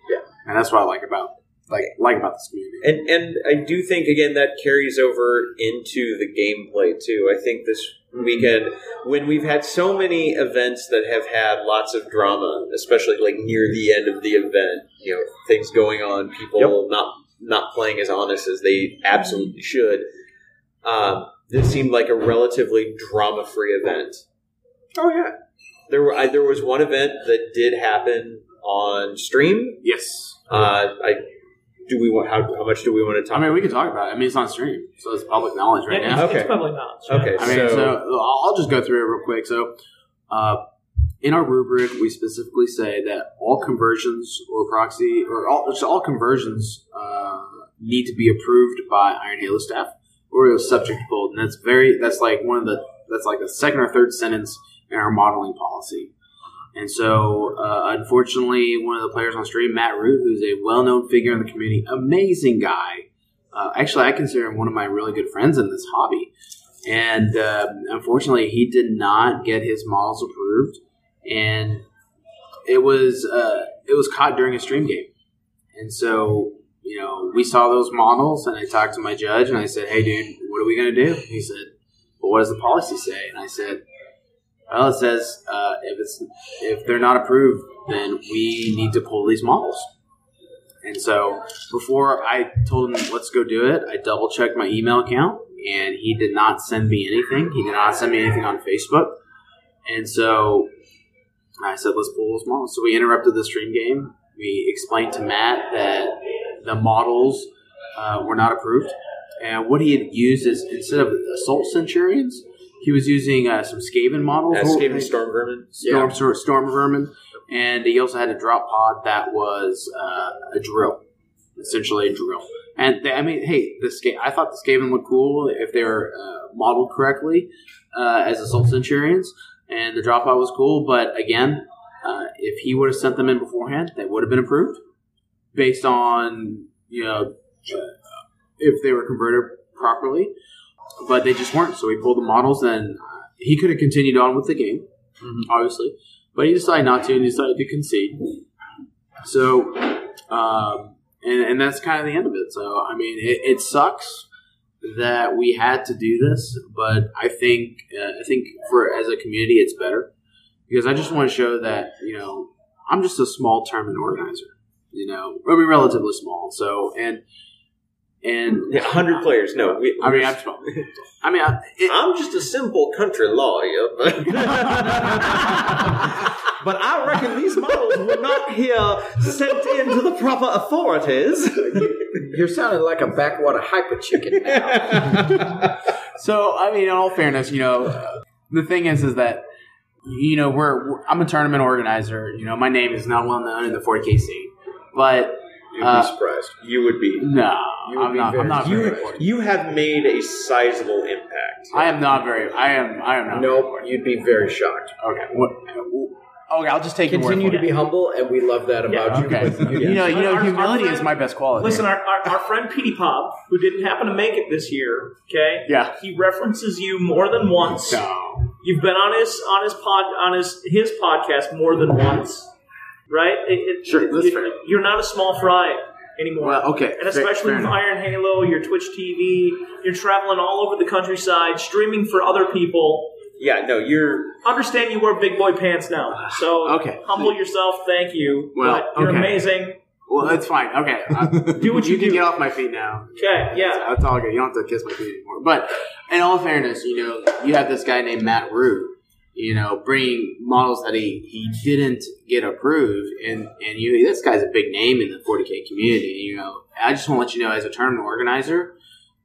Yeah. and that's what I like about like like about this community. and and I do think again that carries over into the gameplay too. I think this weekend when we've had so many events that have had lots of drama, especially like near the end of the event, you know, things going on, people not not playing as honest as they absolutely should. Um, this seemed like a relatively drama free event. Oh yeah. There were I, there was one event that did happen on stream. Yes, Uh, I do we want how, how much do we want to talk? I mean we can talk about it. I mean it's on stream, so it's public knowledge right It's, now. Okay. it's probably not. Okay, I mean, so, so, I'll I'll just go through it real quick. So, uh, in our rubric, we specifically say that all conversions or proxy or all, so all conversions uh, need to be approved by Iron Halo staff or is subject to bold, and that's very that's like one of the that's like the second or third sentence in our modeling policy. And so, uh, unfortunately, one of the players on stream, Matt Root, who's a well-known figure in the community, amazing guy. Uh, actually, I consider him one of my really good friends in this hobby. And uh, unfortunately, he did not get his models approved, and it was uh, it was caught during a stream game. And so, you know, we saw those models, and I talked to my judge, and I said, "Hey, dude, what are we going to do?" He said, "Well, what does the policy say?" And I said, "Well, it says uh, if it's if they're not approved, then we need to pull these models." And so, before I told him let's go do it, I double checked my email account, and he did not send me anything. He did not send me anything on Facebook. And so I said, let's pull those models. So we interrupted the stream game. We explained to Matt that the models uh, were not approved. And what he had used is instead of assault centurions, he was using uh, some Skaven models. uh, Skaven Stormvermin. Storm, storm, storm vermin, and he also had a drop pod that was uh, a drill, essentially a drill. And they, I mean, hey, the Ska- I thought the Skaven looked cool if they were uh, modeled correctly uh, as assault centurions, and the drop pod was cool. But again, uh, if he would have sent them in beforehand, they would have been approved based on you know if they were converted properly. But they just weren't, so he pulled the models, and uh, he could have continued on with the game obviously. But he decided not to, and he decided to concede. So, um, and, and that's kind of the end of it. So, I mean, it, it sucks that we had to do this, but I think uh, I think for as a community, it's better because I just want to show that you know I'm just a small tournament organizer. You know, I mean, relatively small. So, and and Yeah, hundred players. No, we, I mean, I'm. I mean, I, it, I'm just a simple country lawyer, but but I reckon these models were not here sent into the proper authorities. You're sounding like a backwater hyper chicken now. So, I mean, in all fairness, you know, the thing is, is that you know, we're, we're I'm a tournament organizer. You know, my name is not well known in the 40K scene, but You'd Uh, be surprised. You would be. no, would I'm be not. very- I'm not very You important. you have made a sizable impact. I am not very. I am. I am not. nope, you'd be very shocked. Okay. What? Okay, I'll just take your word Continue to be it. humble, and we love that about you. Okay. But You know, you know, Our- our humility friend- is my best quality. Listen, our, our, our friend Petey Pop, who didn't happen to make it this year, okay? Yeah. He references you more than once. No. You've been on his on his pod on his his podcast more than once, right? It, it, Sure, that's it- fair. You're not a small fry anymore. Well, okay. and especially fair with enough. Iron Halo, your Twitch TV, you're traveling all over the countryside, streaming for other people. Yeah, no, you're. Understand you wear big boy pants now, so Okay. humble yourself. Thank you. Well, you're okay. amazing. Well, that's fine. Okay. Uh, Do what you, can do. get off my feet now. Okay, yeah. That's all good. You don't have to kiss my feet anymore. But in all fairness, you know, you have this guy named Matt Root, you know, bringing models that he, he didn't get approved, and and you this guy's a big name in the 40k community. You know, I just want to let you know, as a tournament organizer,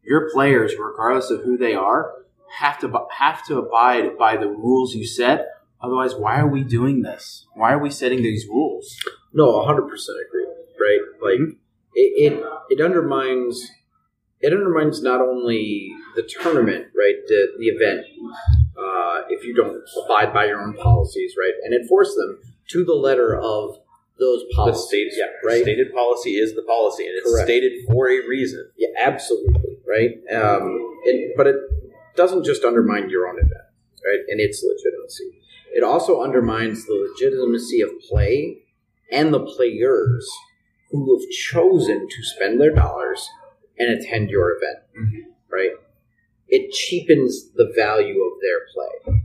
your players, regardless of who they are, have to have to abide by the rules you set. Otherwise, why are we doing this? Why are we setting these rules? No, hundred percent agree. Right, like mm-hmm. it, it it undermines it undermines not only the tournament, right, the the event, uh, if you don't abide by your own policies, right, and enforce them to the letter of those policies. stated, yeah, right. stated policy is the policy, and it's Correct. stated for a reason. Yeah, absolutely, right. Um, it, but it doesn't just undermine your own event, right, and its legitimacy. It also undermines the legitimacy of play and the players who have chosen to spend their dollars and attend your event, mm-hmm. right? It cheapens the value of their play,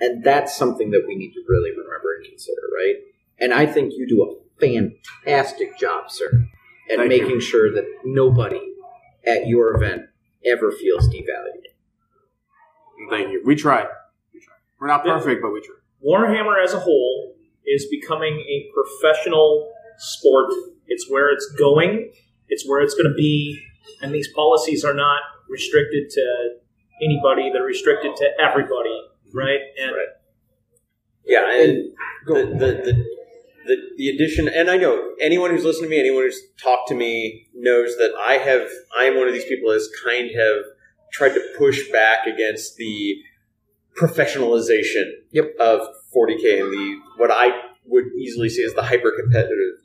and that's something that we need to really remember and consider, right? And I think you do a fantastic job, sir, at Thank making you. sure that nobody at your event ever feels devalued. Thank you. We try. We try. We're not Yeah. perfect, but we try. Warhammer as a whole is becoming a professional sport. It's where it's going. It's where it's going to be, and these policies are not restricted to anybody. They're restricted to everybody, right? And Right. Yeah, and the, the, the, the, the addition, and I know anyone who's listened to me, anyone who's talked to me knows that I have, I am one of these people that's kind of tried to push back against the professionalization Yep. of 40K and the, what I would easily see as the hyper competitiveness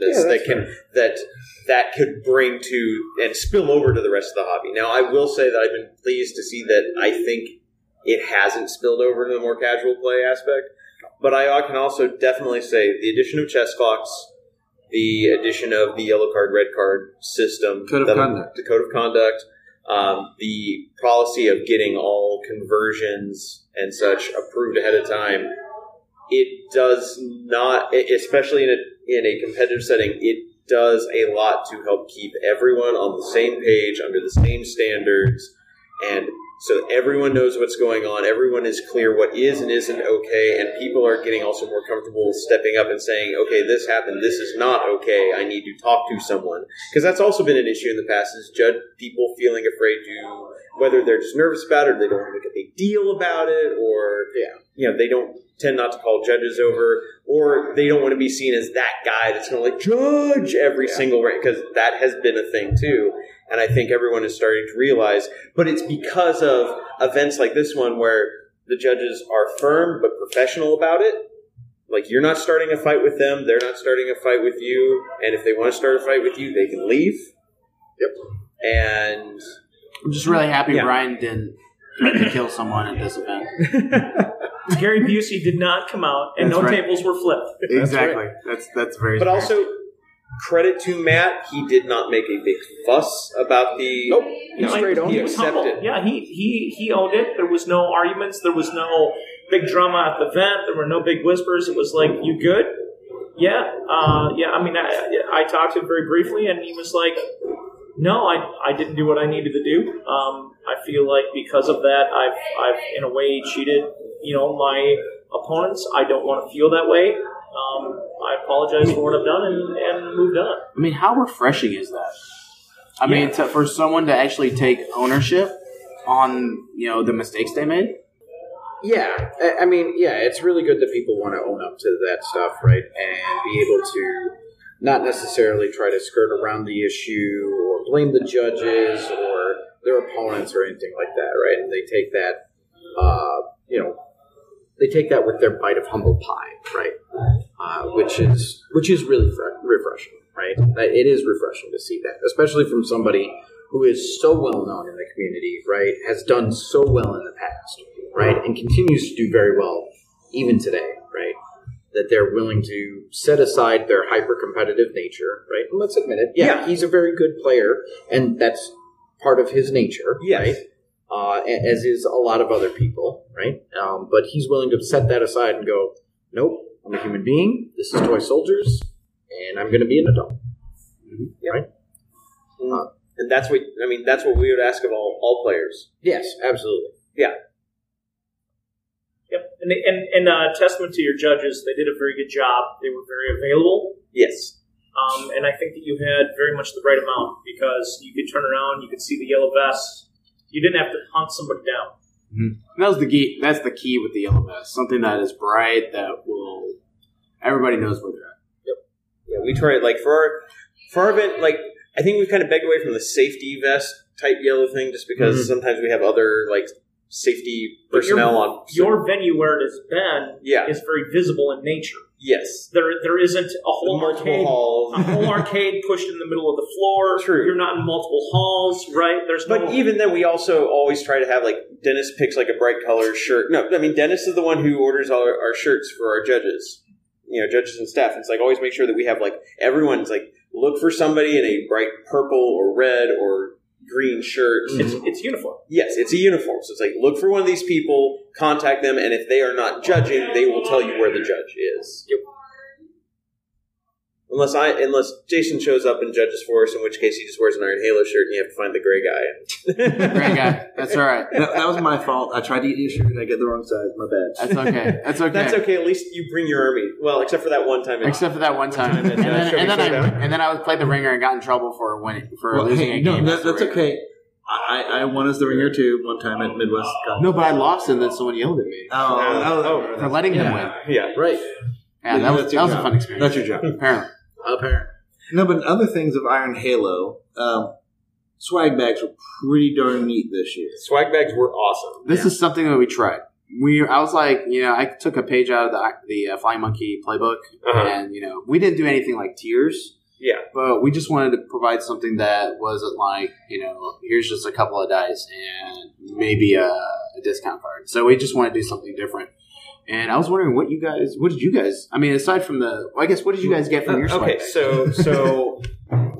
Yeah, that can, that, that could bring to and spill over to the rest of the hobby. Now, I will say that I've been pleased to see that I think it hasn't spilled over into the more casual play aspect. But I can also definitely say the addition of chess clocks, the addition of the yellow card, red card system, Code of conduct. the code of conduct, um, the policy of getting all conversions and such approved ahead of time. It does not, especially in a in a competitive setting, it does a lot to help keep everyone on the same page under the same standards and so everyone knows what's going on everyone is clear what is and isn't okay and people are getting also more comfortable stepping up and saying okay this happened this is not okay i need to talk to someone because that's also been an issue in the past is judge people feeling afraid to whether they're just nervous about it or they don't want to make a big deal about it or Yeah. You know they don't tend not to call judges over or they don't want to be seen as that guy that's going to like judge every Yeah. single right because that has been a thing too and I think everyone is starting to realize. But it's because of events like this one where the judges are firm but professional about it. Like you're not starting a fight with them, they're not starting a fight with you, and if they want to start a fight with you, they can leave. Yep. And I'm just really happy Yeah. Brian didn't threaten to kill someone at this event. Gary Busey did not come out, and That's no right. tables were flipped. exactly. That's that's very. but fair. also credit to Matt, he did not make a big fuss about the Nope. You know, straight on. he he was humble. accepted. Yeah, he, he he owned it. There was no arguments. There was no big drama at the event. There were no big whispers. It was like, "You good? Yeah, uh, yeah." I mean, I, I talked to him very briefly, and he was like, "No, I, I didn't do what I needed to do. Um, I feel like because of that, I've I've in a way cheated, you know, my opponents. I don't want to feel that way. Um, I apologize for what I've done and, and moved on." I mean, how refreshing is that? I mean, to, for someone to actually take ownership on you know the mistakes they made. Yeah, I- I mean, yeah, it's really good that people want to own up to that stuff, right? And be able to not necessarily try to skirt around the issue or blame the judges or their opponents or anything like that, right? And they take that, uh, you know, they take that with their bite of humble pie, right? Uh, which is which is really fre- refreshing, right? It is refreshing to see that, especially from somebody who is so well known in the community, right? Has done so well in the past, right? And continues to do very well even today, right? That they're willing to set aside their hyper competitive nature, right? And let's admit it. Yeah, Yeah. he's a very good player, and that's part of his nature, Yes. right? Uh, as is a lot of other people, right? Um, but he's willing to set that aside and go, nope, I'm a human being. This is Toy Soldiers, and I'm going to be an adult. Right? And that's what I mean, that's what we would ask of all, all players. Yes, absolutely. Yep, and they, and and uh, testament to your judges, they did a very good job. They were very available, Yes. um, and I think that you had very much the right amount because you could turn around, you could see the yellow vest. You didn't have to hunt somebody down. And that was the key. That's the key with the yellow vest. Something that is bright that will everybody knows where they're at. Yep. Yeah, we try it like for our for our event. Like I think we've kind of begged away from the safety vest type yellow thing, just because Mhm. sometimes we have other like safety But your- personnel on. Your venue where it has been yeah. is very visible in nature. Yes. There, there isn't a whole multiple arcade, halls. a whole arcade pushed in the middle of the floor. True. You're not in multiple halls, right? There's But no. even then, we also always try to have like Dennis picks like a bright color shirt. No, I mean Dennis is the one who orders all our, our shirts for our judges, you know, judges and staff. It's like always make sure that we have like everyone's like look for somebody in a bright purple or red or green shirt. it's, it's uniform. Yes, it's a uniform. So it's like look for one of these people, contact them, and if they are not judging, they will tell you where the judge is. Yep. Unless I, unless Jason shows up and judges for us, in which case he just wears an Iron Halo shirt and you have to find the gray guy. gray guy. That's all right. That, that was my fault. I tried to get you a shirt and I get the wrong size. My bad. That's okay. That's okay. That's okay. At least you bring your army. Well, except for that one time. in- Except for that one time, time uh, and that then, and then I and then I was played the ringer and got in trouble for winning for Well, losing hey, a no, game. that, that's ringer. okay. I, I won as the ringer too one time at Midwest. Cup. No, but I lost and then someone yelled at me Oh, Oh, oh, oh for letting him win. yeah. Right. Yeah, that was that was a fun experience. That's your job. Apparently, Apparently. No, but other things of Iron Halo, um, swag bags were pretty darn neat this year. Swag bags were awesome. this is something that we tried. We, I was like, you know, I took a page out of the the uh, Flying Monkey playbook, Uh-huh. and you know, we didn't do anything like tiers. Yeah. but we just wanted to provide something that wasn't like, you know, here's just a couple of dice and maybe a, a discount card. So we just want to do something different. And I was wondering what you guys, what did you guys? I mean, aside from the, well, I guess, what did you guys get from your swag? Uh, okay, bag? so so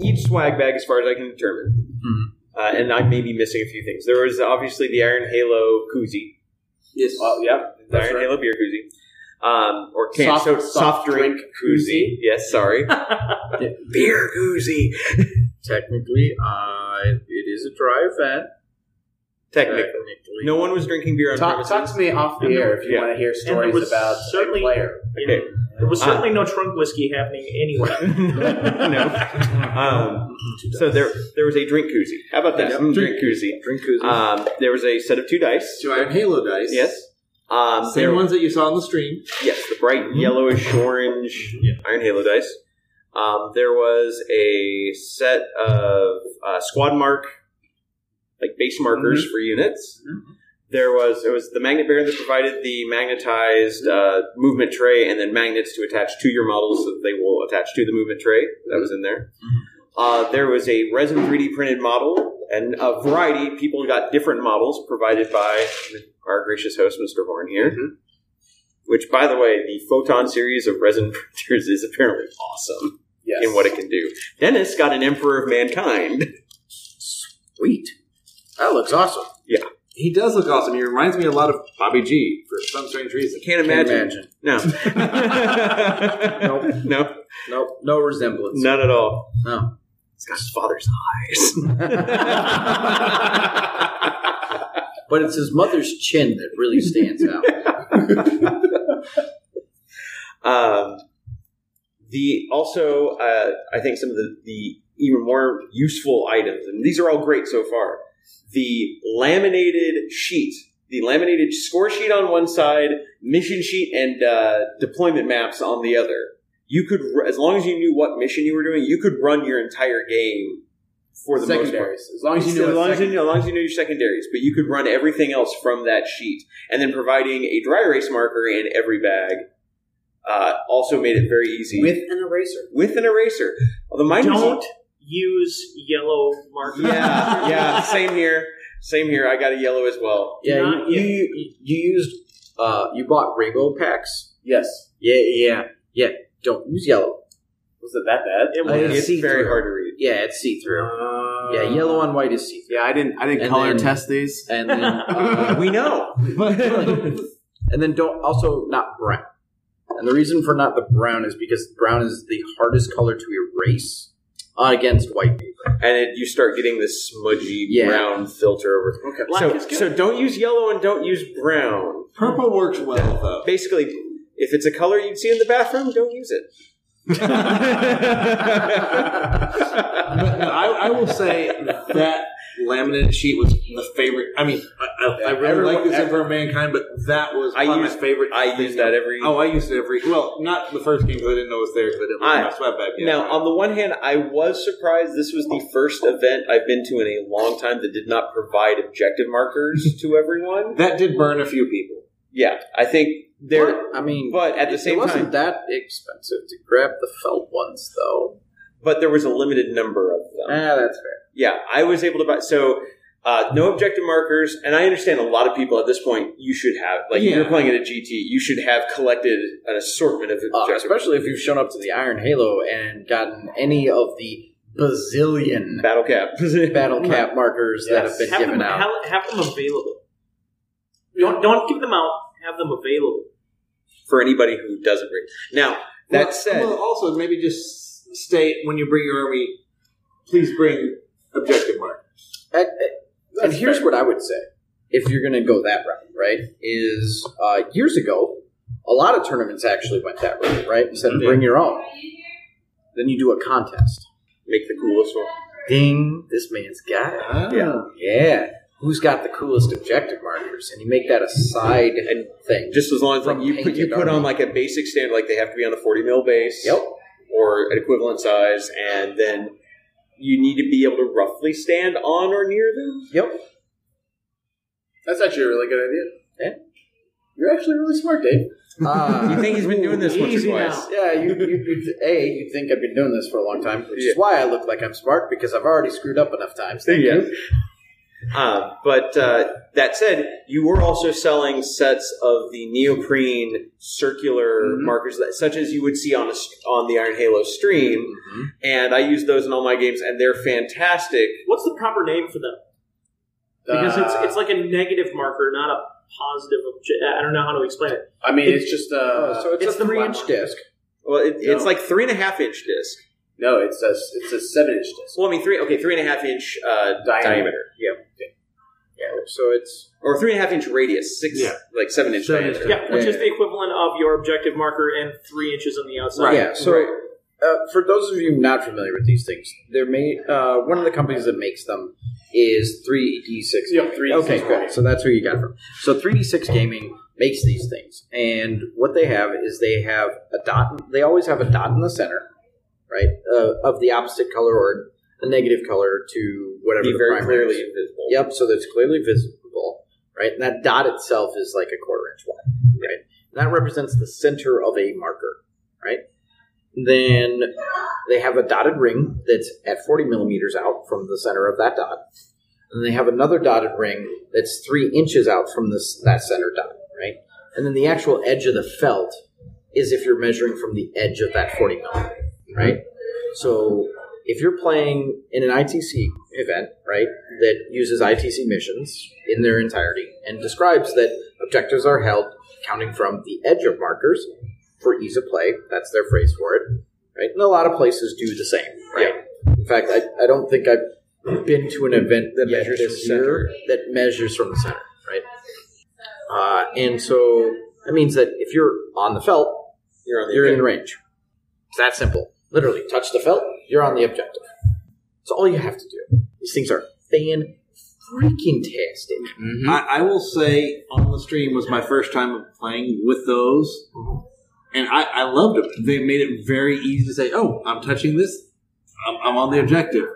each swag bag, as far as I can determine, Mhm. uh, and I may be missing a few things. There was obviously the Iron Halo koozie, Yes. Oh, yeah, the that's Iron right. Halo beer koozie, um, or can Soft- so, soft soft, drink, drink koozie. Yes, sorry, beer koozie. Technically, uh, it is a dry event. Technically, Technically. no one was drinking beer on Talk, premises. talk to me off the And air if you yeah. want to hear stories was about certainly- a player. Okay. There was Uh, certainly no trunk whiskey happening anywhere. no. Um, so there there was a drink koozie. How about that? Yep. Mm, Drink koozie. Drink koozies. Um, there was a set of two dice. Two Iron Halo dice. Yes. Um, Same there- ones that you saw on the stream. Yes, the bright yellowish orange Iron Halo dice. Um, there was a set of uh, squad mark, like base markers mm-hmm. for units. Mm-hmm. There was it was the magnet bearer that provided the magnetized mm-hmm. uh, movement tray and then magnets to attach to your models so that they will attach to the movement tray. That was in there. Uh, there was a resin 3D printed model and a variety. People got different models provided by our gracious host, Mr. Horn here. Which, by the way, the Photon series of resin printers is apparently awesome Yes. in what it can do. Dennis got an Emperor of Mankind. Sweet. That looks awesome. Yeah. He does look awesome. He reminds me a lot of Bobby G for some strange reason. Can't Can't imagine. imagine. No. Nope. no, Nope. No resemblance. not at all. No. He's got his father's eyes. But it's his mother's chin that really stands out. um, the also, uh, I think some of the, the even more useful items, and these are all great so far. The laminated sheet, the laminated score sheet on one side, mission sheet, and uh, deployment maps on the other. You could, as long as you knew what mission you were doing, you could run your entire game for the most part. secondaries. As long as you as, knew long as you know, as long as you know your secondaries, but you could run everything else from that sheet, and then providing a dry erase marker in every bag uh, also made it very easy With an eraser. with an eraser. Well, the mine Don't use yellow markers. yeah, yeah, same here, same here. I got a yellow as well. Yeah, Not you, you, you used, uh, you bought rainbow packs. Yes. Yeah, yeah, yeah. Don't use yellow. Was it that bad? It Uh, was. It's see-through. very hard to read. Yeah, it's see through. Uh, yeah, yellow on white is see through. Yeah, I didn't. I didn't And color then- test these. And then, uh, we know. and then don't also not brown. And the reason for not the brown is because brown is the hardest color to erase uh, against white paper. and it, you start getting this smudgy Yeah. brown filter over. Okay. Black so, is good. so don't use yellow and don't use brown. Purple works well though. Basically, if it's a color you'd see in the bathroom, don't use it. But no, I, I will say that laminated sheet was the favorite. I mean, I, I, I really Everyone- like this Emperor of Mankind, but that was I probably use- my favorite. I thing use that every- Oh, I used it every. Well, not the first game because I didn't know it was there because I didn't look I- at my sweat bag. yet. Now, on the one hand, I was surprised this was the first event I've been to in a long time that did not provide objective markers to everyone. that did burn a few people. Yeah, I think there. I mean, But at the same time it same wasn't time, that expensive to grab the felt ones, though. but there was a limited number of them. Ah, that's fair. Yeah, I was able to buy. So, uh, no objective markers, and I understand a lot of people at this point. You should have, like, if you're playing at a GT, you should have collected an assortment of Uh, objective, especially if you've shown up to the Iron Halo and gotten any of the bazillion battle cap. battle cap markers that have been have given them, out. Have, have them available. Don't don't give them out. Have them available. for anybody who doesn't bring. Now that Well, said, well, also maybe just state when you bring your army, please bring objective markers. And, and here's what I would say if you're going to go that route, right? Is uh, years ago, a lot of tournaments actually went that route, right? Instead of bring your own, then you do a contest. make the coolest one. Ding, this man's got it. Ah. Yeah. Yeah. Who's got the coolest objective markers? And you make that a side and thing. Just as long as like you put you put on like a basic standard, like they have to be on a forty mil base, Yep. or an equivalent size, and then you need to be able to roughly stand on or near them. Yep. That's actually a really good idea. Yeah. You're actually really smart, Dave. Uh, You think he's been doing this once or twice? now. Yeah, you, you, you a you think I've been doing this for a long time, which Yeah. is why I look like I'm smart because I've already screwed up enough times. Thank Yeah. you. Um, but uh, that said, you were also selling sets of the neoprene circular Mhm. markers, that, such as you would see on a, on the Iron Halo stream, and I use those in all my games, and they're fantastic. What's the proper name for them? Because Uh, it's it's like a negative marker, not a positive. Obje- I don't know how to explain it. I mean, it's just uh, Oh, so it's, It's a three inch one. disc. Well, it, it's like three and a half inch disc. No, it's a it's a seven inch disc. Well, I mean, three okay, three and a half inch uh, Diameter. diameter. Yeah, so it's or three and a half inch radius, six Yeah. like seven inch Seven diameter. Yeah, which Yeah. is the equivalent of your objective marker and three inches on the outside. yeah. So uh, for those of you not familiar with these things, they're made. Uh, one of the companies that makes them is 3D6. Yep, 3D6 Okay, good. So that's where you got it from. So 3D6 Gaming makes these things, and what they have is they have a dot. They always have a dot in the center, right, uh, of the opposite color or a negative color to whatever Be the very primary clearly is. visible. Yep, so that's clearly visible, right? And that dot itself is like a quarter inch wide, right? And that represents the center of a marker, right? Then they have a dotted ring that's at 40 millimeters out from the center of that dot. And they have another dotted ring that's three inches out from this that center dot, right? And then the actual edge of the felt is if you're measuring from the edge of that 40 millimeter, right? So if you're playing in an ITC event, right, that uses ITC missions in their entirety and describes that objectives are held counting from the edge of markers for ease of play, that's their phrase for it, right? And a lot of places do the same, right? In fact, I, I don't think I've been to an event That yet measures this from the year that measures from the center, right? Uh, and so that means that if you're on the felt, You're on the you're in range. It's that simple. Literally, touch the felt, you're on the objective. That's all you have to do. These things are fan freaking tastic. Mm-hmm. I, I will say on the stream was my first time of playing with those, mm-hmm. and I, I loved them. They made it very easy to say, "Oh, I'm touching this. I'm, I'm on the objective."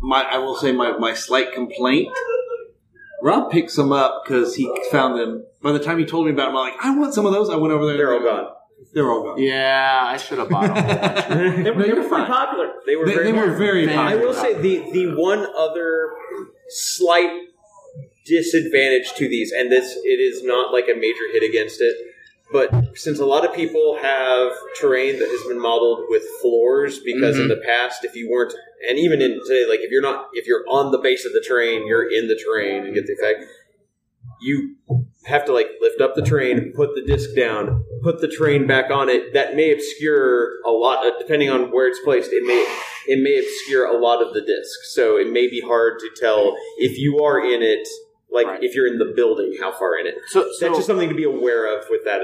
My I will say my, my slight complaint. Rob picks them up because he found them. By the time he told me about them, I'm like, "I want some of those." I went over there. They're all gone. They're all gone. Yeah, I should have bought them. They were, No, they were pretty popular. They were They, very. they were very. Fan- I will say the the one other slight disadvantage to these, and this it is not like a major hit against it, but since a lot of people have terrain that has been modeled with floors, because in mm-hmm. the past, if you weren't, and even in today, like if you're not, if you're on the base of the terrain, you're in the terrain and get the effect. You have to like lift up the train, put the disc down, put the train back on it. That may obscure a lot, uh, depending on where it's placed. It may it may obscure a lot of the disc, so it may be hard to tell if you are in it. Like Right. if you're in the building, how far in it. So, so That's just something to be aware of with that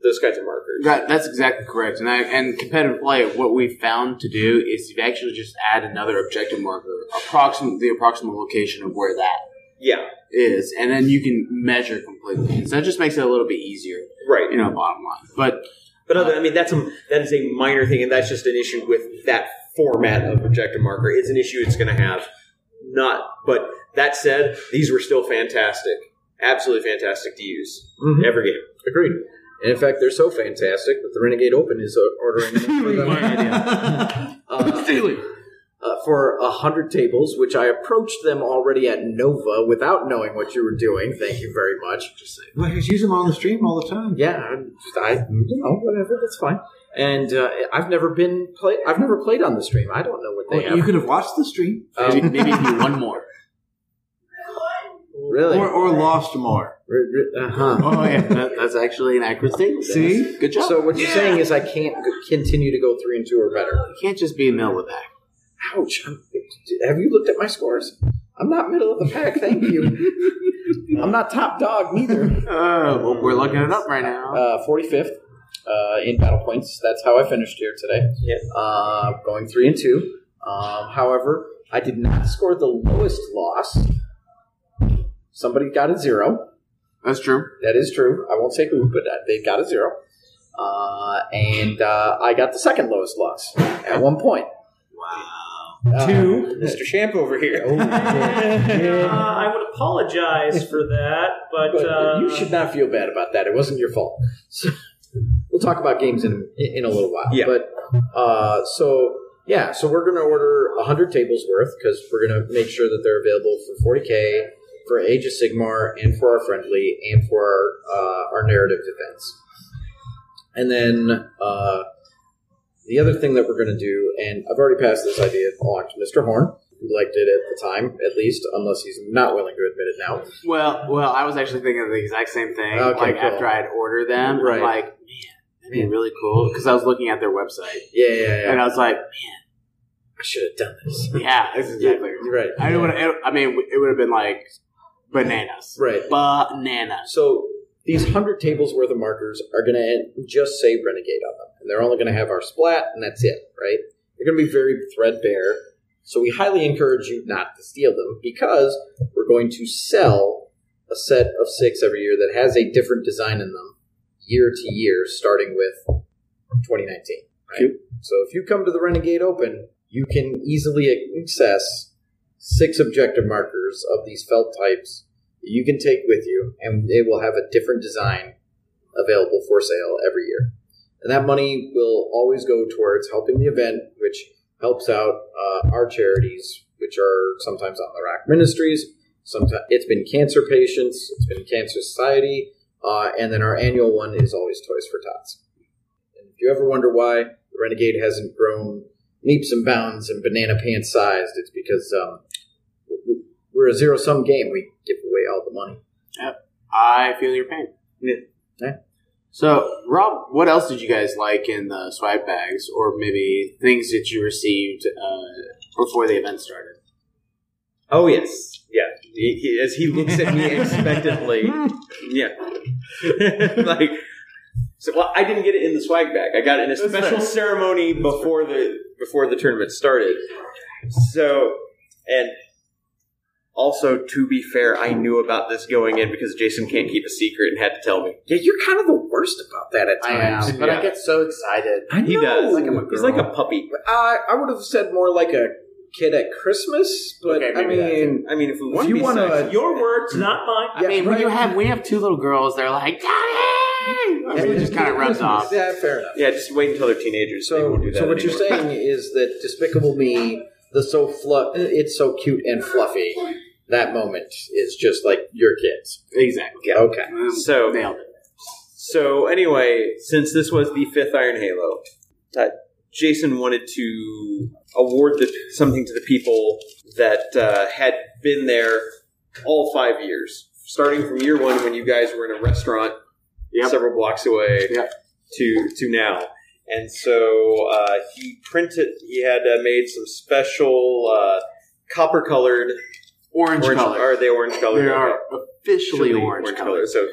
those kinds of markers. That, that's exactly correct. And I, and competitive play, what we found to do is you actually just add another objective marker, approximate the approximate location of where that Yeah, is, and then you can measure completely. And so that just makes it a little bit easier, right. you know, bottom line. But But other, I mean, that's a that is a minor thing, and that's just an issue with that format of objective marker. It's an issue it's going to have. Not, but that said, these were still fantastic, absolutely fantastic to use Mhm. every game. Agreed. And in fact, they're so fantastic that the Renegade Open is uh, ordering them for them. uh, uh, for a hundred tables, which I approached them already at Nova without knowing what you were doing. Thank you very much. Just saying. Well, I just use them on the stream all the time. Yeah, I'm I you know whatever. That's fine. And uh, I've never been play. I've never played on the stream. I don't know what they Well, have. you could have watched the stream maybe, Um, maybe do one more. really? or, or lost more. uh huh. Oh yeah, that, that's actually an accurate statement. See? Good job. So what you're saying is I can't continue to go three and two or better. you can't just be a of the pack. Ouch! I'm, have you looked at my scores? I'm not middle of the pack. Thank you. I'm not top dog neither. Uh, well, we're looking it up right now. Uh, 45th uh, in battle points. That's how I finished here today. Yeah. Uh, going three and two. Um, however, I did not score the lowest loss. Somebody got a zero. That's true. That is true. I won't say who, but they got a zero. Uh, and uh, I got the second lowest loss at one point. Wow. Two, Mr. Champ over here. Oh, yeah. Uh, I would apologize for that, but, But uh, you should not feel bad about that. It wasn't your fault. So, we'll talk about games in in a little while. Yeah. But uh, so yeah, so we're going to order hundred tables worth because we're going to make sure that they're available for 40k, for Age of Sigmar, and for our friendly, and for our uh, our narrative events. And then uh, the other thing that we're going to do, and I've already passed this idea along to Mr. Horn, who liked it at the time, at least, unless he's not willing to admit it now. Well, well, I was actually thinking of the exact same thing. Okay, like cool. after I'd ordered them, Right. I'm like, man, that'd be really cool because I was looking at their website Yeah, yeah, yeah. and I was like, man, I should have done this. yeah, that's exactly. You're right. I would. I mean, it would have been like bananas, Right. bananas. So these hundred tables worth of markers are going to just say Renegade on them, and they're only going to have our splat, and that's it. Right? They're going to be very threadbare. So we highly encourage you not to steal them because we're going to sell a set of six every year that has a different design in them, year to year, starting with 2019. Right? So if you come to the Renegade Open, you can easily access six objective markers of these felt types you can take with you, and it will have a different design available for sale every year. And that money will always go towards helping the event, which helps out uh, our charities, which are sometimes on the Rock Ministries. Sometimes it's been cancer patients, it's been Cancer Society, uh, and then our annual one is always Toys for Tots. And if you ever wonder why the Renegade hasn't grown leaps and bounds and banana pants sized, it's because um, we're a zero sum game. We give away all the money. I feel your pain. Yeah. So, Rob, what else did you guys like in the swag bags, or maybe things that you received uh, before the event started? Oh yes, yeah. He, he, as he looks at me expectantly, yeah. like, so well, I didn't get it in the swag bag. I got it in a That's special fair. ceremony before the before the tournament started. So, and also to be fair, I knew about this going in because Jason can't keep a secret and had to tell me. Yeah, you're kind of the worst about that at I times. am, but Yeah. I get so excited. I He does. Like I'm a He's like a puppy. Uh, I would have said more like a kid at Christmas, but Okay, I mean, I mean, if we want If you wanna- sexy, your words, not mine. I Yeah, mean, when you have when you have two little girls, they're like, Daddy! I mean, it just kind of rubs off. Yeah, fair enough. yeah, just wait until they're teenagers. they So, won't do that so what anymore. you're saying is that Despicable Me, the so fluff, it's so cute and fluffy. That moment is just like your kids. Exactly. Okay. So- nailed it. So anyway, since this was the fifth Iron Halo, uh, Jason wanted to award the, something to the people that uh, had been there all five years starting from year one when you guys were in a restaurant Yep. several blocks away Yep. to to now. And so uh, he printed. He had uh, made some special uh, copper colored Orange, orange. color. Are they orange color? They are officially orange, color. So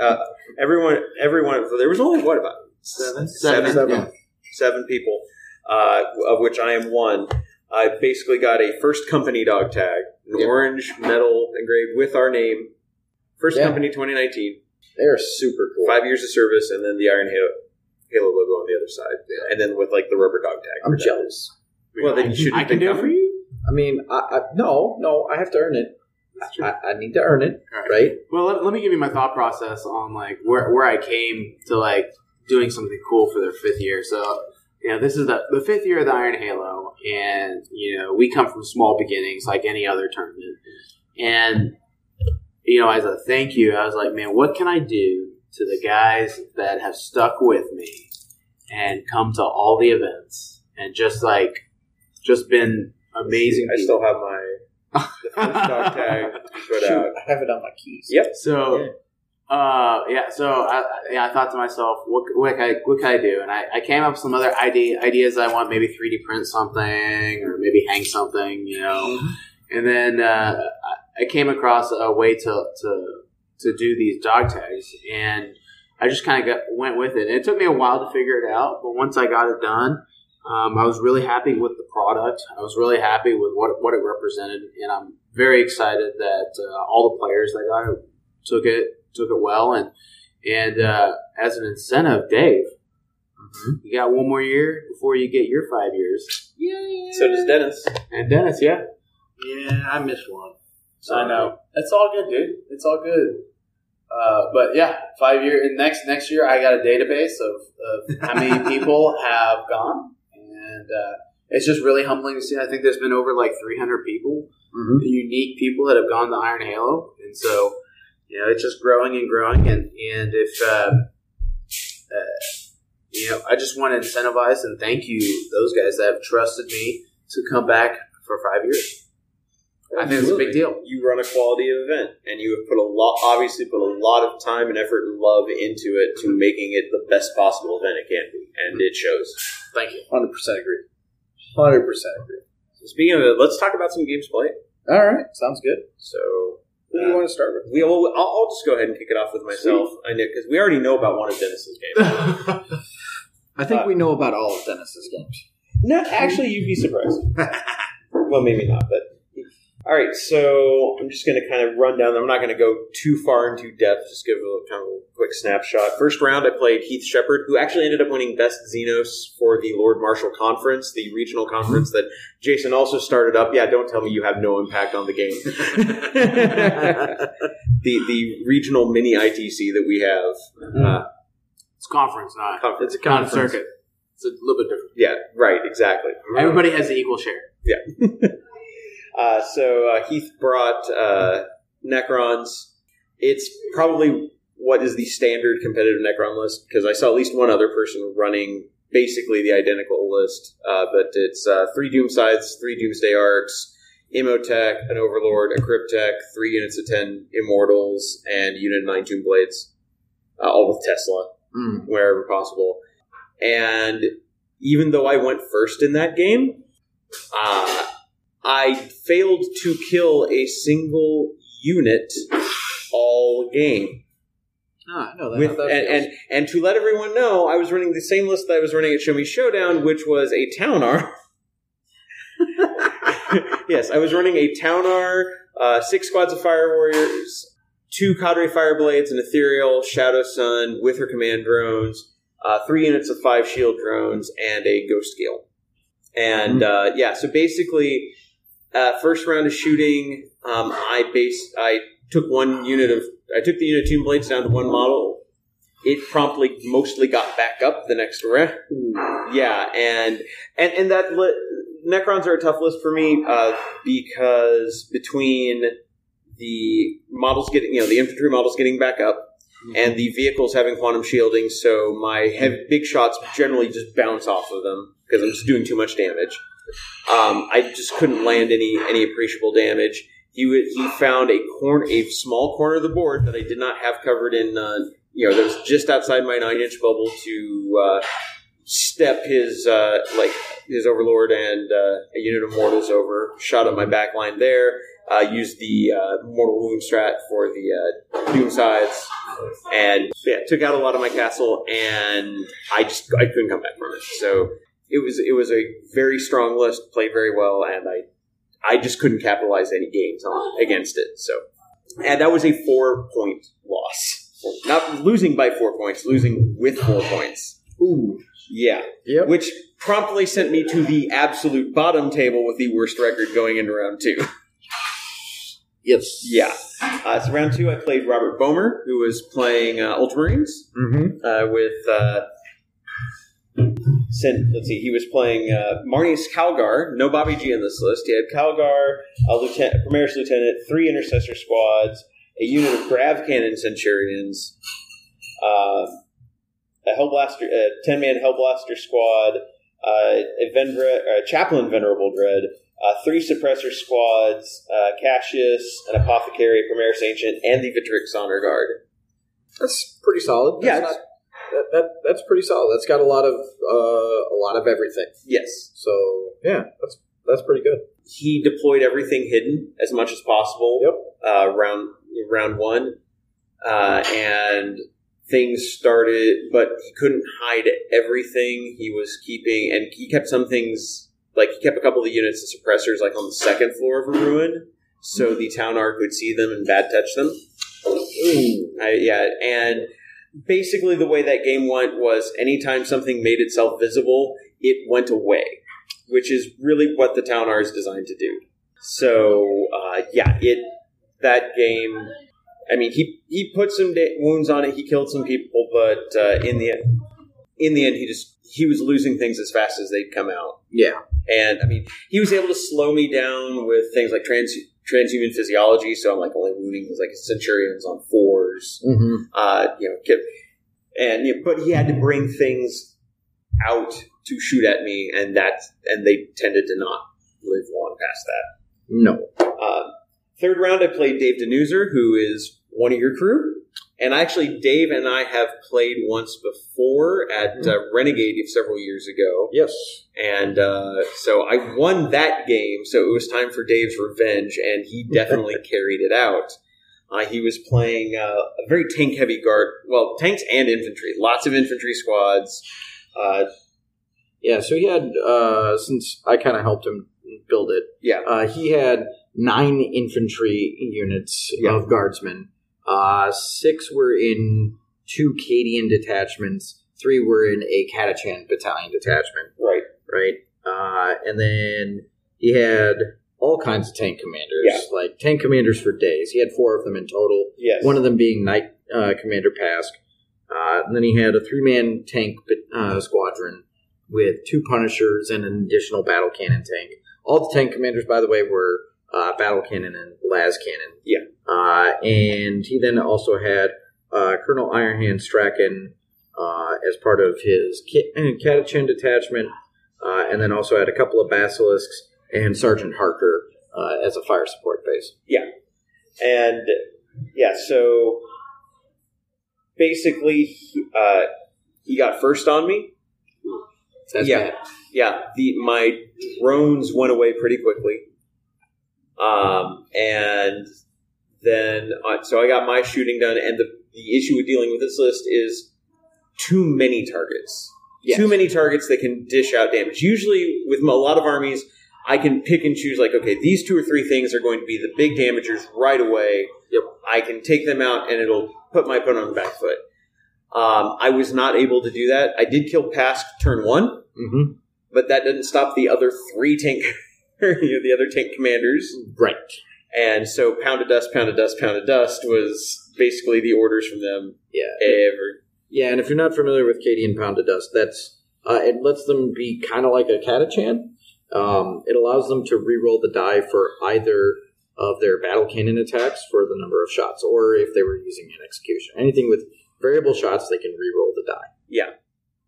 uh, everyone, everyone. There was only what about seven, Seven, seven, yeah. seven people, uh, of which I am one. I basically got a first company dog tag, an Yeah. orange metal engraved with our name. First Yeah. company 2019, They're super cool. five years of service, and then the Iron Halo, Halo logo on the other side, and then with like the rubber dog tag. I'm for that. jealous. Well, then you should. I can do it for you. I mean, I, I no, no, I have to earn it. I, I need to earn it, right? Well, let, let me give you my thought process on like where where I came to like doing something cool for their fifth year. So, you know, this is the the fifth year of the Iron Halo, and you know, we come from small beginnings like any other tournament. And you know, as a thank you, I was like, man, what can I do to the guys that have stuck with me and come to all the events and just like just been amazing. I people. still have my the first dog tag put Shoot, out. I have it on my keys. Yep. So, Yeah. uh, yeah. So I, I- yeah, I thought to myself, what, what can I, what can I do? And I, I came up with some other idea, ideas. I want maybe three D print something or maybe hang something, you know. And then uh, I I came across a way to to to do these dog tags, and I just kind of went with it. And it took me a while to figure it out, but once I got it done. Um, I was really happy with the product. I was really happy with what what it represented, and I'm very excited that uh, all the players that got it took it took it well. And and uh, as an incentive, Dave, you got one more year before you get your five years. Yeah. So does Dennis. And Dennis, yeah, Yeah, I missed one. So I know it's all good, dude. It's all good. Uh, but yeah, five year and next next year, I got a database of, of how many people have gone, and uh, it's just really humbling to see. I think there's been over like 300 people, Mhm. unique people that have gone to Iron Halo, and so you know it's just growing and growing. And and if uh, uh, you know, I just want to incentivize and thank you those guys that have trusted me to come back for five years. I think it's a big deal. You run a quality event, and you have put a lot, obviously, put a lot of time and effort and love into it to making it the best possible event it can be, and it shows. Thank you. Hundred percent agree. Hundred percent agree. Speaking of it, let's talk about some games played. All right, sounds good. So Who do you uh, want to start with? we, will I'll, I'll just go ahead and kick it off with myself. Uh, I know because we already know about one of Dennis's games. I think we know about all of Dennis's games. No, actually, you'd be surprised. well, maybe not, but. All right, so I'm just going to kind of run down. I'm not going to go too far into depth. Just give a kind of a quick snapshot. First round, I played Heath Shepard, who actually ended up winning Best Xenos for the Lord Marshall Conference, the regional conference that Jason also started up. Yeah, don't tell me you have no impact on the game. the the regional mini ITC that we have. Uh, It's conference, not conference. it's a conference circuit. It's a little bit different. Yeah, right, exactly. Everybody has the equal share. Uh, so uh, Heath brought uh, Necrons. It's probably what is the standard competitive Necron list because I saw at least one other person running basically the identical list. Uh, but it's uh, three Doomscythes, three Doomsday Arks, Imotekh, an Overlord, a Cryptek, three units of ten Immortals, and unit of nine Tomb Blades, uh, all with Tesla Mm. wherever possible. And even though I went first in that game, uh, I failed to kill a single unit all game. Ah, I know that. With, and, and and to let everyone know, I was running the same list that I was running at Show Me Showdown, which was a Ta'unar. yes, I was running a Ta'unar, uh, six squads of Fire Warriors, two Cadre Fireblades, an Ethereal, Shadowsun with her command drones, uh, three units of five shield drones, and a Ghostkeel. And uh, yeah, so basically, uh, first round of shooting, um, I based I took one unit of I took the unit of Tomb Blades down to one model. It promptly mostly got back up the next round. Yeah, and and and that li- Necrons are a tough list for me uh, because between the models getting you know the infantry models getting back up and the vehicles having quantum shielding, so my heavy, big shots generally just bounce off of them because I'm just doing too much damage. Um, I just couldn't land any any appreciable damage, he would, he found a corner, a small corner of the board that I did not have covered in, uh, you know, that was just outside my nine inch bubble to uh, step his uh, like his overlord and uh, a unit of mortals over. Shot up my back line there. Uh, used the uh, mortal wound strat for the uh, Doomscythes, and yeah, took out a lot of my castle, and I just I couldn't come back from it. So it was it was a very strong list, played very well, and I I just couldn't capitalize any games on against it. So, and that was a four point loss, not losing by four points, losing with four points. Ooh. Yeah, Yep. which promptly sent me to the absolute bottom table with the worst record going into round two. Yes. Yeah. Uh, so round two, I played Robert Bomer, who was playing uh, Ultramarines Mm-hmm. uh, with. Sin, let's see. He was playing uh, Marneus Calgar. No Bobby G in this list. He had Calgar, a lieutenant, a Primaris lieutenant, three intercessor squads, a unit of grav cannon centurions, uh, a hellblaster, a ten man hellblaster squad, uh, a Venvra, uh, chaplain venerable dread, uh, three suppressor squads, uh, Cassius, an apothecary, Primaris ancient, and the Victrix honor guard. That's pretty solid. Yeah, not, that, that that's pretty solid. That's got a lot of uh, a lot of everything. Yes. So yeah, that's that's pretty good. he deployed everything hidden as much as possible. Yep. Uh, round round one, uh, and things started, but he couldn't hide everything. He was keeping, and he kept some things like he kept a couple of the units of suppressors like on the second floor of a ruin, so the Ta'unar would see them and bad touch them. I, yeah, and basically the way that game went was anytime something made itself visible, it went away, which is really what the Ta'unar is designed to do. So uh, yeah, it that game. I mean, he he put some da- wounds on it. He killed some people, but uh, in the end, in the end, he just he was losing things as fast as they'd come out. Yeah. And I mean, he was able to slow me down with things like trans transhuman physiology. So I'm like only wounding his like centurions on fours Mm-hmm. uh, you know, get, and you know, but he had to bring things out to shoot at me, and that and they tended to not live long past that. No. Uh, third round, I played Dave Denuser, who is one of your crew, and actually, Dave and I have played once before at uh, Renegade several years ago, Yes. and uh, so I won that game. So it was time for Dave's revenge, and he definitely carried it out. Uh, he was playing uh, a very tank heavy guard, well, tanks and infantry, lots of infantry squads. Uh, Yeah. So he had uh, since I kind of helped him build it. yeah, Uh, he had nine infantry units Yeah. of guardsmen. Uh, six were in two Cadian detachments. Three were in a Catachan battalion detachment. right. right? Uh, and then he had all kinds of tank commanders, Yeah. like tank commanders for days. He had four of them in total. Yes. One of them being Knight uh, Commander Pask. Uh, and then he had a three man tank uh, squadron with two Punishers and an additional battle cannon tank. All the tank commanders, by the way, were uh, battle cannon and las cannon. Yeah. Uh, and he then also had uh, Colonel Ironhand Straken uh, as part of his Ca- Catachan detachment, uh, and then also had a couple of Basilisks and Sergeant Harker uh, as a fire support base. Yeah. And yeah, so basically, he, uh, he got first on me. That's Yeah. bad. yeah, the my drones went away pretty quickly. Um, and then uh, so I got my shooting done, and the the issue with dealing with this list is too many targets. Yes. Too many targets that can dish out damage. Usually, with a lot of armies, I can pick and choose. Like, okay, these two or three things are going to be the big damagers right away. Yep. I can take them out, and it'll put my opponent on the back foot. Um, I was not able to do that. I did kill Pask turn one Mm-hmm. but that didn't stop the other three tank, you know, the other tank commanders. Right. And so, pound of dust, pound of dust, pound of dust was basically the orders from them. Yeah. Ever, Yeah, and if you're not familiar with Cadian Pound of Dust, that's uh, it lets them be kind of like a Catachan. Um, it allows them to re-roll the die for either of their battle cannon attacks for the number of shots, or if they were using an execution. Anything with variable shots, they can re-roll the die. Yeah.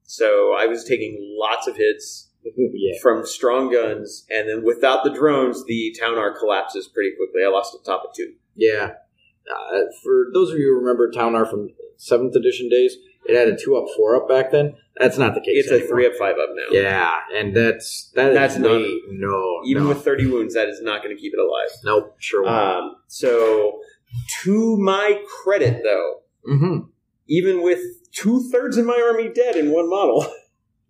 So I was taking lots of hits, yeah. from strong guns, and then without the drones, the Ta'unar collapses pretty quickly. I lost the top of two. Yeah. Uh, for those of you who remember Ta'unar from seventh edition days, it had a two up, four up back then. That's not the case. It's a three up, five up now. Yeah, and that's that is That's not- no Even no. with 30 wounds, that is not going to keep it alive. nope sure. Um, so, to my credit, though, mm-hmm. even with two thirds of my army dead in one model,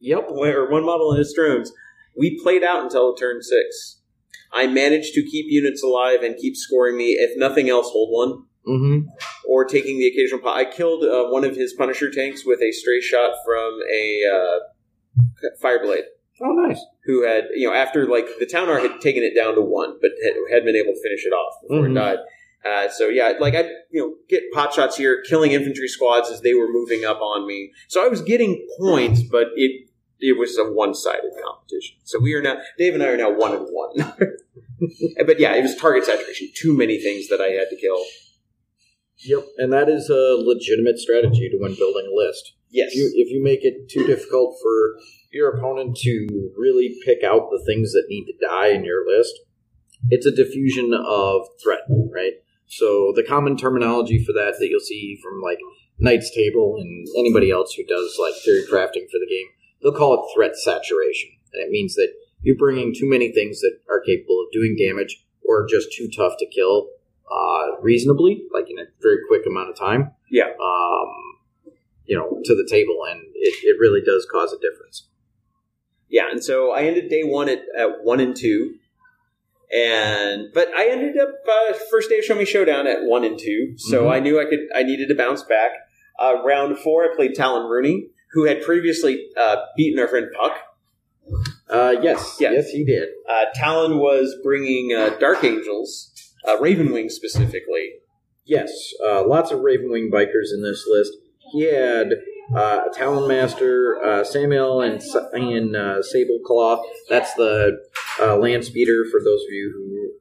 Yep. or one model in its drones, we played out until turn six. I managed to keep units alive and keep scoring me, if nothing else, hold one. Mm-hmm. Or taking the occasional. Po- I killed uh, one of his Punisher tanks with a stray shot from a uh, Fireblade. Oh, nice. who had you know after like the town had taken it down to one, but had, had been able to finish it off before Mhm. it died. Uh, so yeah, like I you know get pot shots here, killing infantry squads as they were moving up on me. So I was getting points, but it it was a one sided competition. So we are now Dave and I are now one and one. but yeah, it was target saturation. Too many things that I had to kill. Yep. And that is a legitimate strategy to win building a list. Yes. If you if you make it too difficult for your opponent to really pick out the things that need to die in your list, it's a diffusion of threat, right? So the common terminology for that that you'll see from like Knight's Table and anybody else who does like theory crafting for the game, they'll call it threat saturation. And it means that you're bringing too many things that are capable of doing damage or just too tough to kill uh, reasonably, like in a very quick amount of time. Yeah. Um, you know, to the table, and it, it really does cause a difference. Yeah, and so I ended day one at, at one and two, and but I ended up uh, first day of Show Me Showdown at one and two, so Mhm. I knew I could I needed to bounce back. Uh, round four, I played Talon Rooney, who had previously uh, beaten our friend Puck. Uh, yes, Yeah. yes, he did. Uh, Talon was bringing uh, Dark Angels, uh, Ravenwing specifically. Yes, uh, lots of Ravenwing bikers in this list. He had uh, a Talon Master, uh, Sammael, and, and uh, Sableclaw. That's the uh, land speeder for those of you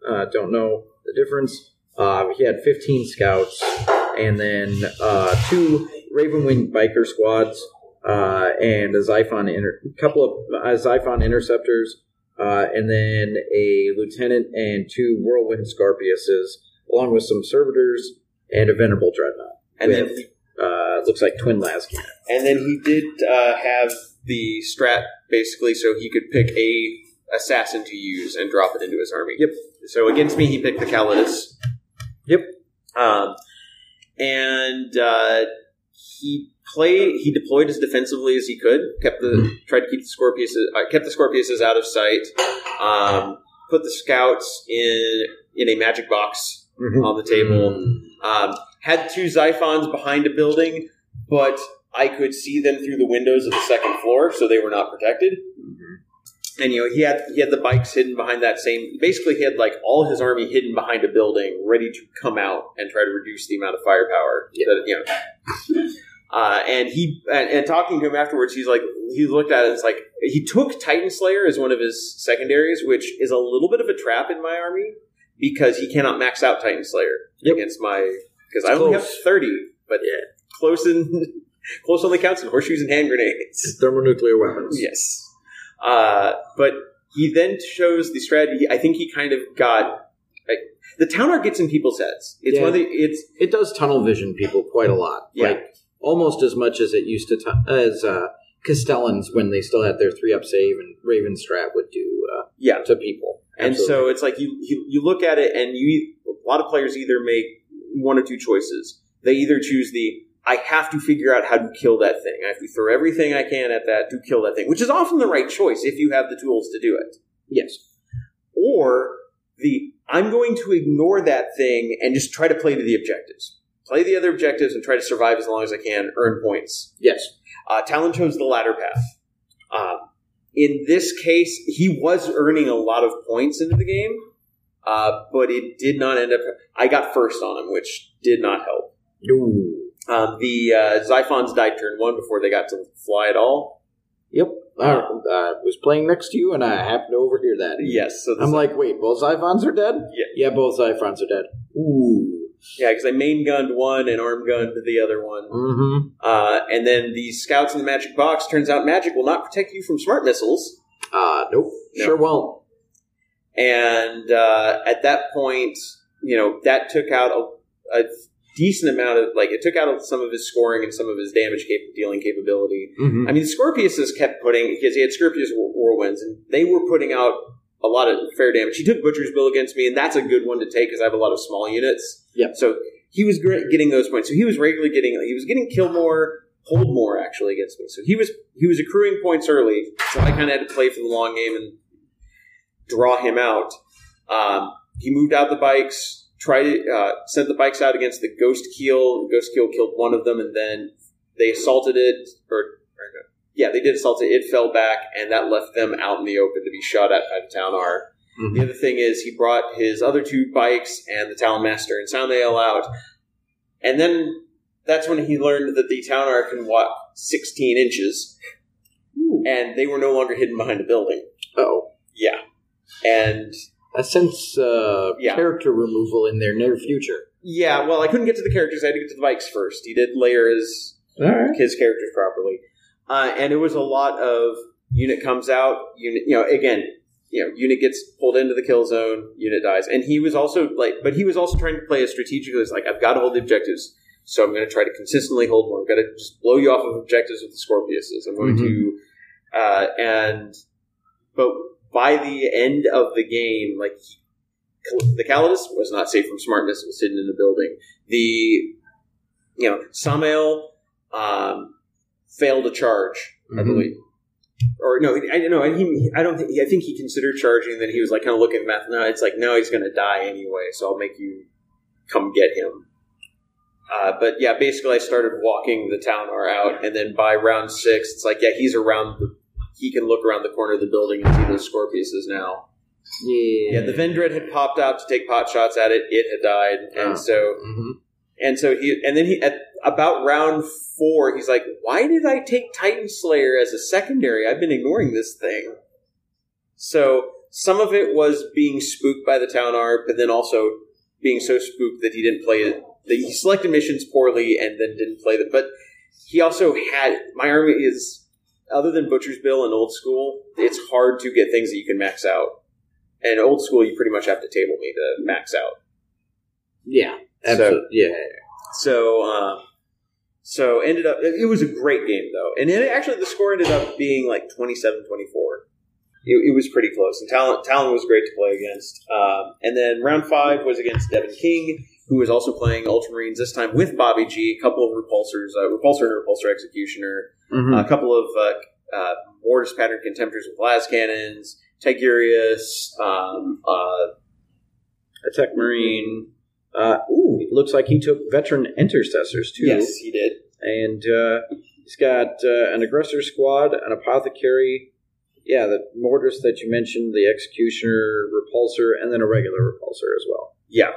who uh, don't know the difference. Uh, he had 15 scouts, and then uh, two Ravenwing biker squads, uh, and a Xiphon inter- couple of uh, Xiphon interceptors, uh, and then a lieutenant and two Whirlwind Scorpiuses, along with some servitors and a Venerable Dreadnought. And then, With, uh, looks like twin Lascan. and then he did uh, have the strat basically, so he could pick a assassin to use and drop it into his army. Yep. So against me, he picked the Calidus. Yep. Um, and uh, he He deployed as defensively as he could. Kept the tried to keep the Scorpiuses. Uh, kept the Scorpiuses out of sight. Um, put the scouts in in a magic box on the table. Um, had two Xiphons behind a building, but I could see them through the windows of the second floor, so they were not protected. And you know he had he had the bikes hidden behind that same. Basically, he had like all his army hidden behind a building, ready to come out and try to reduce the amount of firepower. Yeah. That, you know. Uh, and he and, and talking to him afterwards, he's like he looked at it. and It's like he took Titan Slayer as one of his secondaries, which is a little bit of a trap in my army because he cannot max out Titan Slayer Yep. against my because I only have thirty, but close in close only counts in horseshoes and hand grenades. Thermonuclear weapons. Yes. Uh, but he then shows the strategy. I think he kind of got the Ta'unar gets in people's heads. It's Yeah. one of the it's It does tunnel vision people quite a lot. Yeah. Like almost as much as it used to tu- as uh, Castellans when they still had their three up save and Ravenstrat would do uh, yeah. to people. And so it's like you, you you look at it and you a lot of players either make one or two choices. They either choose the I have to figure out how to kill that thing. I have to throw everything I can at that to kill that thing, which is often the right choice if you have the tools to do it. yes, or the I'm going to ignore that thing and just try to play to the objectives. Play the other objectives and try to survive as long as I can, earn points. yes, Uh, Talon chose the latter path. Um, in this case, he was earning a lot of points into the game, uh, but it did not end up. I got first on him, which did not help. Ooh. Um, the uh, Xiphons died turn one before they got to fly at all. Yep. I uh, was playing next to you and I happened to overhear that. Yes, so I'm like, wait, both Xiphons are dead? Yeah. Yeah, both Xiphons are dead. Ooh. Yeah, because I main gunned one and arm gunned the other one. Mm-hmm. Uh, and then the scouts in the magic box turns out magic will not protect you from smart missiles. Uh, nope. No. Sure won't. and uh, at that point, you know that took out a, a decent amount of like it took out some of his scoring and some of his damage cap- dealing capability. Mm-hmm. I mean, Scorpius has kept putting because he had Scorpius Whir- whirlwinds, and they were putting out a lot of fair damage. He took Butcher's Bill against me, and that's a good one to take because I have a lot of small units. Yep. So he was great getting those points. So he was regularly getting he was getting kill more, hold more actually against me. So he was he was accruing points early. So I kind of had to play for the long game and draw him out. Um, he moved out the bikes, tried to uh, sent the bikes out against the Ghost Keel. Ghostkeel killed one of them, and then they assaulted it. Or, or yeah, they did assault it. It fell back, and that left them out in the open to be shot at by the Ta'unar. Mhm. The other thing is he brought his other two bikes and the Town Master and Soundale out, and then that's when he learned that the Ta'unar can walk 16 inches, and they were no longer hidden behind a building. Oh, Yeah, and that sense uh, Yeah. character removal in their near future. Yeah, well, I couldn't get to the characters. I had to get to the bikes first. He did layer his right. his characters properly, uh, and it was a lot of unit comes out. Unit, you know, again, you know, unit gets pulled into the kill zone. Unit dies, and he was also like, but he was also trying to play as strategically as like, I've got to hold the objectives, so I'm going to try to consistently hold more. I'm going to just blow you off of objectives with the Scorpiuses. I'm going to, uh, and but by the end of the game, like the Calidus was not safe from smart missiles hidden in the building. The you know Sammael um, failed a charge, I Mhm. believe, or no, I don't know. He, I don't think. I think he considered charging. Then he was like kind of looking at math. No, it's like no, he's going to die anyway. So I'll make you come get him. Uh, but yeah, basically, I started walking the Ta'unar out, and then by round six, it's like yeah, he's around the. He can look around the corner of the building and see those Scorpiuses now. Yeah. Yeah, the Vendread had popped out to take pot shots at it. It had died, and Oh. so hmm and so he and then he at about round four, he's like, "Why did I take Titan Slayer as a secondary? I've been ignoring this thing." So some of it was being spooked by the Ta'unar, but then also being so spooked that he didn't play it. That he selected missions poorly and then didn't play them. But he also had my army is other than Butcher's Bill and Old School. It's hard to get things that you can max out. And Old School, you pretty much have to table me to max out. Yeah. So- yeah. So, um, so ended up, it, was a great game though. And it, actually the score ended up being like 27 24. It, it was pretty close. And Talon, Talon was great to play against. Um, and then round five was against Devin King, who was also playing Ultramarines, this time with Bobby G, a couple of repulsors, uh, repulsor and repulsor executioner, Mhm. a couple of uh, uh, mortis pattern contemptors with las cannons, Tigurius, um, uh, Attack Marine. Uh, ooh, it looks like he took veteran intercessors too. yes, he did. And uh, he's got uh, an aggressor squad, an apothecary. Yeah, the mortis that you mentioned, the executioner, repulsor, and then a regular repulsor as well. Yeah.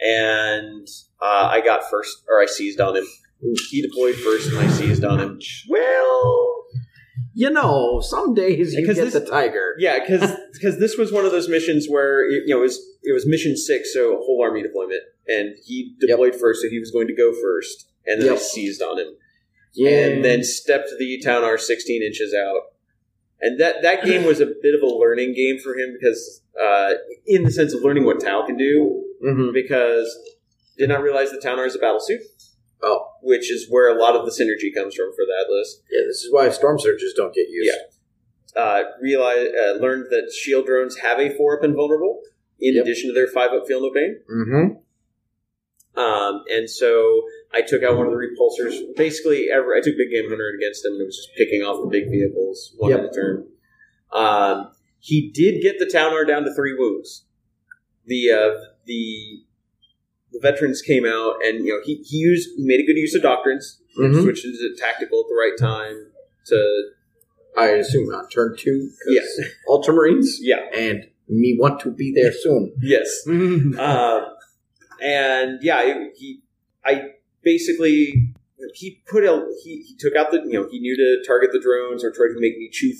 And uh, I got first, or I seized on him. He deployed first, and I seized on him. Well, you know, some days you get this- the tiger. Yeah, because this was one of those missions where it, you know it was it was mission six, so a whole army deployment, and he deployed first, so he was going to go first, and then I Yep. seized on him, Yeah, and then stepped the Ta'unar sixteen inches out, and that that game was a bit of a learning game for him because uh, in the sense of learning what Tau can do, Mhm. because did not realize the Ta'unar is a battle suit. Oh. which is where a lot of the synergy comes from for that list. yeah, this is why storm surges don't get used. Yeah. uh, realized uh, learned that shield drones have a four up invulnerable in Yep. addition to their five up field of pain. Mm-hmm. Um, and so I took out one of the repulsors. Basically, every, I took Big Game Hunter against him, and it was just picking off the big vehicles one Yep. at a turn. Um, he did get the Ta'unar down to three wounds. The uh, the the veterans came out, and you know he, he used he made a good use of doctrines, Mhm. switched into tactical at the right time to I assume on turn two. Yes. Ultramarines. yeah And me want to be there soon. yes um, and yeah, it- he, I basically, he put a, he, he took out the, you know, he knew to target the drones or tried to make me chew,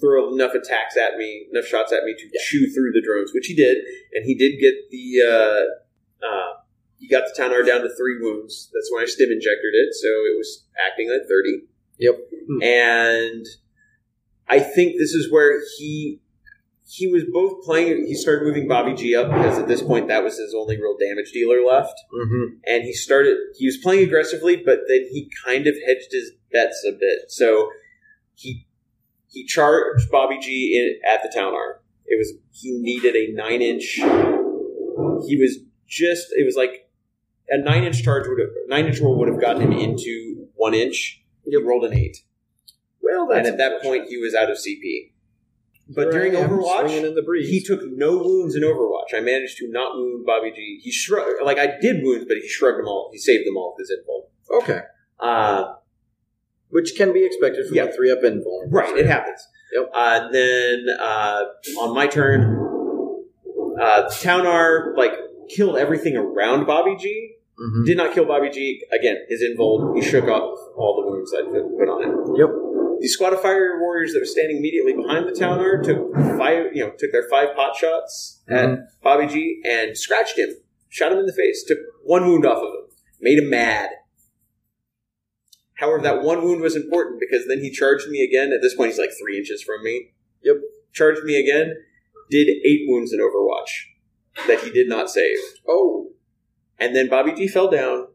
throw enough attacks at me, enough shots at me to chew through the drones, which he did, and he did get the, uh, uh, he got the Ta'unar down to three wounds. That's when I stim injected it, so it was acting at thirty. Yep. And I think this is where he he was both playing. He started moving Bobby G up because at this point that was his only real damage dealer left, Mm-hmm. and he started. He was playing aggressively, but then he kind of hedged his bets a bit. So he he charged Bobby G in, at the Ta'unar. It was he needed a nine inch. He was just. It was like a nine inch charge would have nine inch roll would have gotten him into one inch. He rolled an eight, Well, and at that point he was out of CP. But during Overwatch, swinging in the breeze. he took no wounds in Overwatch. I managed to not wound Bobby G. He shrugged, like I did wounds, but he shrugged them all. He saved them all with his invuln. okay, Uh, which can be expected from Yeah. a three up invuln. right, it happens. Yep. Uh, then uh, on my turn, uh, Ta'unar like killed everything around Bobby G. Mhm. Did not kill Bobby G. Again, his invuln. He shook off all the wounds I put put on him. Yep. The squad of fire warriors that were standing immediately behind the Ta'unar took five, you know, took their five pot shots at mm-hmm. Bobby G and scratched him, shot him in the face, took one wound off of him, made him mad. However, that one wound was important because then he charged me again. At this point, he's like three inches from me. Yep. Charged me again, did eight wounds in Overwatch that he did not save. Oh. And then Bobby G fell down,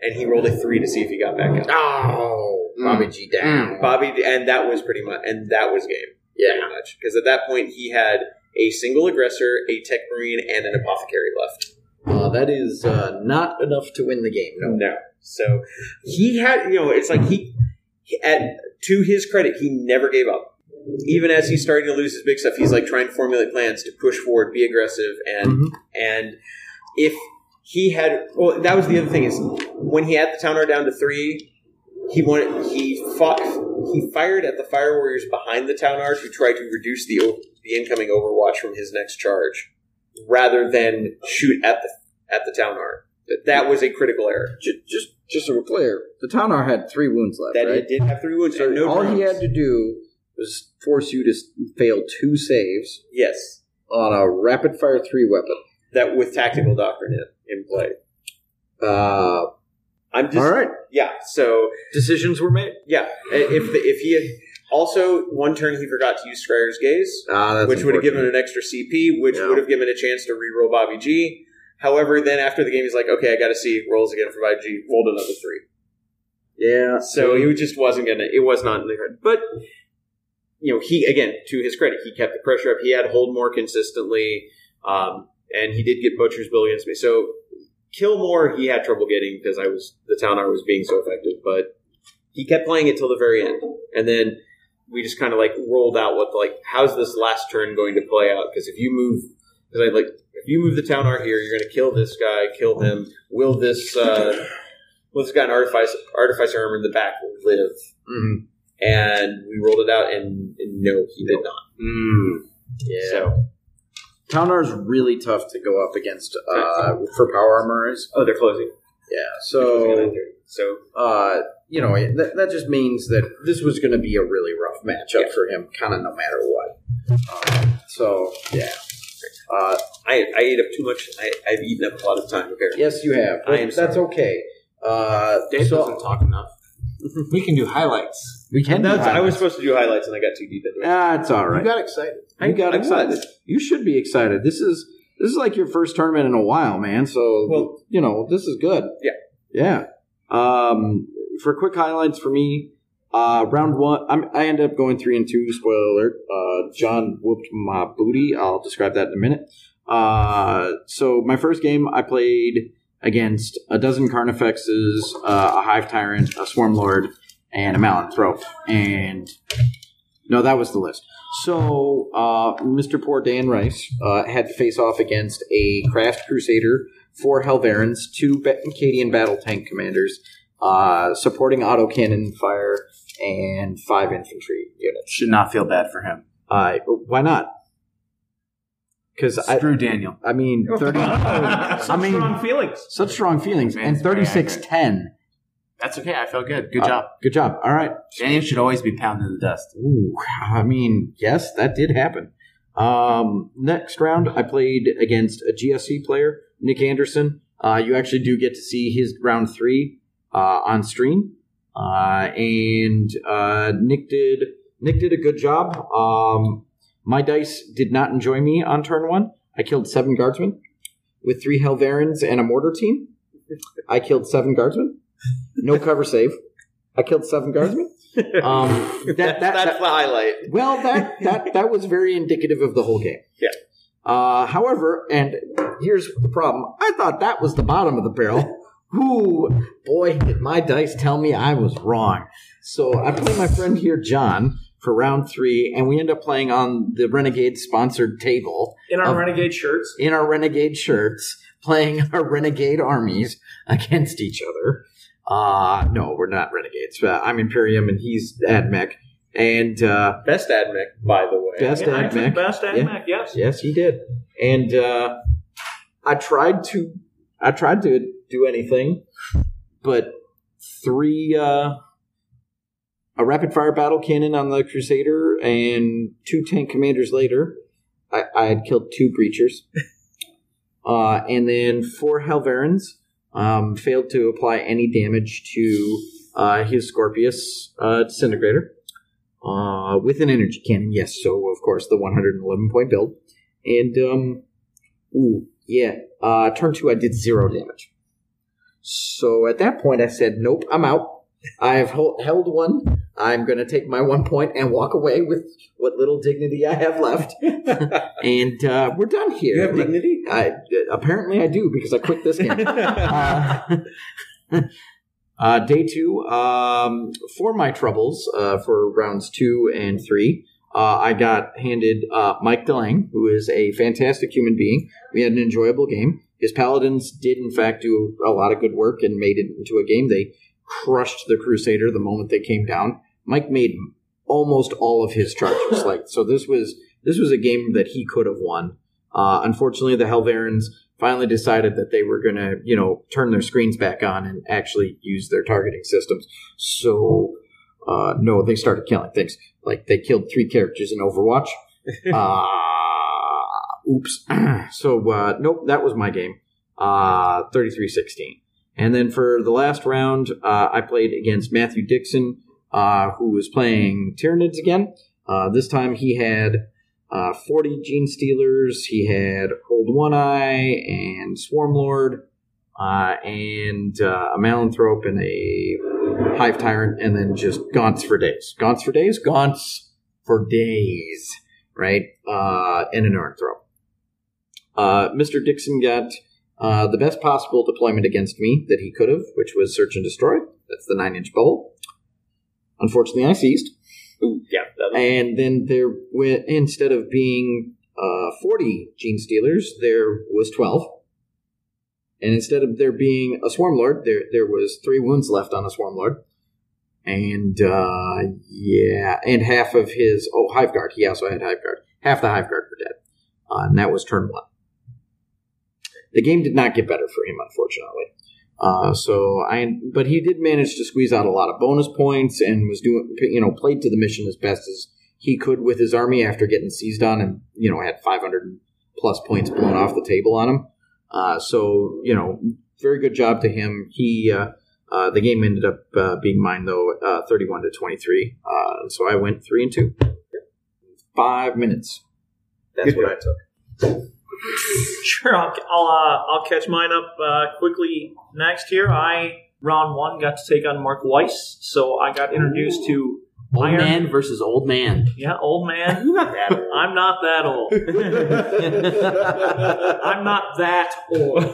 and he rolled a three to see if he got back up. Oh. Bobby G down. Bobby, and that was pretty much, and that was game. Yeah. pretty much because at that point he had a single aggressor, a tech marine, and an apothecary left. Uh, that is uh, not enough to win the game. No. No, so he had you know it's like he at to his credit he never gave up. Even as he's starting to lose his big stuff, he's like trying to formulate plans to push forward, be aggressive, and Mhm. and if he had well, that was the other thing is when he had the town down to three, he wanted he fought he fired at the fire warriors behind the Ta'unar who tried to reduce the the incoming overwatch from his next charge, rather than shoot at the at the town That that was a critical error. Just, just, just so we're clear, the Ta'unar had three wounds left. That right? it did have three wounds So no all he had to do was force you to fail two saves yes, on a rapid fire three weapon. that with tactical doctrine in, in play. Uh, I'm just all right, yeah. So decisions were made. yeah, if the, if he had also one turn he forgot to use Scryer's Gaze, Ah, which would have given unfortunate. an extra CP, which Yeah. would have given a chance to reroll Bobby G. However, then after the game, he's like, okay, I got to see rolls again for Bobby G. Rolled another three. Yeah. So he just wasn't gonna. It was not in the card. But you know, he again to his credit, he kept the pressure up. He had hold more consistently, um, and he did get Butcher's Bill against me. So kill more, he had trouble getting because I was the town I was being so effective. But he kept playing it till the very end, and then we just kind of like rolled out what like how's this last turn going to play out? Because if you move, because I like if you move the Ta'unar here, you're going to kill this guy, kill him. Will this uh, will this guy an artifice artificer armor in the back live? Mhm. And we rolled it out, and, and no, he did not. Yeah. So Ta'unar's really tough to go up against uh, for power armors. oh, they're closing. Yeah. They're closing at So so uh, you know that, that just means that this was going to be a really rough matchup for him, kind of no matter what. Um, so yeah. Uh, I I ate up too much. I, I've eaten up a lot of time apparently. yes, you have. I am that's okay. Uh, Dave so doesn't talk enough. We can do highlights. We can. That's, do I was supposed to do highlights, and I got too deep into it. Ah, it's all You got excited. You got I excited. was. You should be excited. This is this is like your first tournament in a while, man. So Well- you know this is good. Yeah. yeah. Um, for quick highlights for me, uh, round one, I'm, I ended up going three and two. Spoiler alert: uh, John whooped my booty. I'll describe that in a minute. Uh, so my first game, I played against a dozen Carnifexes, uh, a Hive Tyrant, a Swarm Lord, and a Malin Throat, and no, that was the list. So, uh, Mr. Poor Dan Rice uh, had to face off against a Craft Crusader, four Helverins, two ba- Cadian battle tank commanders, uh, supporting autocannon fire, and five infantry units. Should not feel bad for him. Uh, why not? Because I, Screw Daniel. I mean, thirty. Such I mean, strong feelings. such strong feelings, Man, and it's very thirty-six ten. That's okay. I felt good. Good Uh, job. Good job. All right. Daniel should always be pounding the dust. Ooh, I mean, yes, that did happen. Um, next round, I played against a GSC player, Nick Anderson. Uh, you actually do get to see his round three uh, on stream. Uh, and uh, Nick did Nick did a good job. Um, my dice did not enjoy me on turn one. I killed seven guardsmen with three Helverins and a mortar team. I killed seven guardsmen. No cover save. I killed seven guardsmen. Um, that, That's, that, that's that- the highlight. well, that, that that was very indicative of the whole game. Yeah. Uh, however, and here's the problem: I thought that was the bottom of the barrel. Ooh, boy, did my dice tell me I was wrong. So I play my friend here, John, for round three, and we end up playing on the Renegade sponsored table In our Um, renegade shirts. in our Renegade shirts, playing our Renegade armies against each other. Uh, no, we're not Renegades. Uh, I'm Imperium, and he's Admech. And uh, Best admech, by the way. best Yeah, I took Admech. best Yeah. Yes. Yes, he did. And uh, I tried to, I tried to do anything, but three, uh, a rapid fire battle cannon on the Crusader, and two tank commanders later, I, I had killed two breachers, uh, and then four Helverins. Um, failed to apply any damage to uh, his Scorpius uh, disintegrator uh, with an energy cannon. Yes, so of course the 111 point build. And um, ooh, yeah. Uh, turn two, I did zero damage. So at that point, I said, "Nope, I'm out. I've held one. I'm going to take my one point and walk away with what little dignity I have left, and uh, we're done here." You have dignity? I, apparently, I do because I quit this game. Uh, uh, day two, um, for my troubles uh, for rounds two and three, uh, I got handed uh, Mike DeLang, who is a fantastic human being. We had an enjoyable game. His paladins did, in fact, do a lot of good work and made it into a game. They crushed the Crusader the moment they came down. Mike made almost all of his charges. like so, this was this was a game that he could have won. Uh, unfortunately, the Helverins finally decided that they were going to, you know, turn their screens back on and actually use their targeting systems. So, uh, no, they started killing things. Like they killed three characters in Overwatch. uh, oops. so, uh, nope, that was my game. Uh, 33-16. And then for the last round, uh, I played against Matthew Dixon, uh, who was playing Tyranids again. Uh, this time he had uh, 40 Genestealers. He had Old One Eye and Swarmlord, uh, and uh, a Malanthrope and a Hive Tyrant, and then just Gaunts for days. Gaunts for days? Gaunts for days, right? Uh, and an Neurothrope. Uh, Mr. Dixon got the best possible deployment against me that he could have, which was Search and Destroy. That's the 9 inch bubble. Unfortunately, I seized. Ooh, yeah. And then there, wi- instead of being uh, 40 Genestealers, there was 12. And instead of there being a Swarm Lord, there there was three wounds left on a Swarm Lord. And uh, yeah, and half of his oh Hive Guard. He also had Hive Guard. Half the Hive Guard were dead, uh, and that was turn one. The game did not get better for him, unfortunately. Uh, so I, but he did manage to squeeze out a lot of bonus points and was doing, you know, played to the mission as best as he could with his army after getting seized on and you know had 500 plus points blown off the table on him. Uh, so you know, very good job to him. He, uh, uh, the game ended up uh, being mine though, uh, 31 to 23. Uh, so I went three and two. Five minutes. That's what I took. Sure, I'll I'll, uh, I'll catch mine up uh, quickly next here. I round one got to take on Mark Weiss, so I got introduced to Old Iron- man versus old man. yeah, old man. You're not that old. I'm not that old. I'm not that old.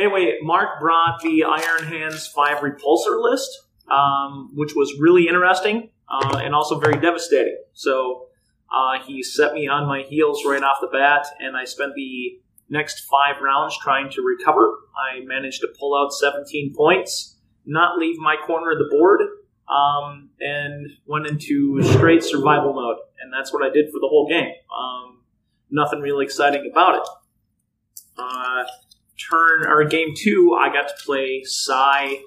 anyway, Mark brought the Iron Hands 5 repulsor list, um, which was really interesting uh, and also very devastating. So uh, he set me on my heels right off the bat, and I spent the next five rounds trying to recover. I managed to pull out 17 points, not leave my corner of the board, um, and went into straight survival mode. And that's what I did for the whole game. Um, nothing really exciting about it. Uh, turn or game two, I got to play Cy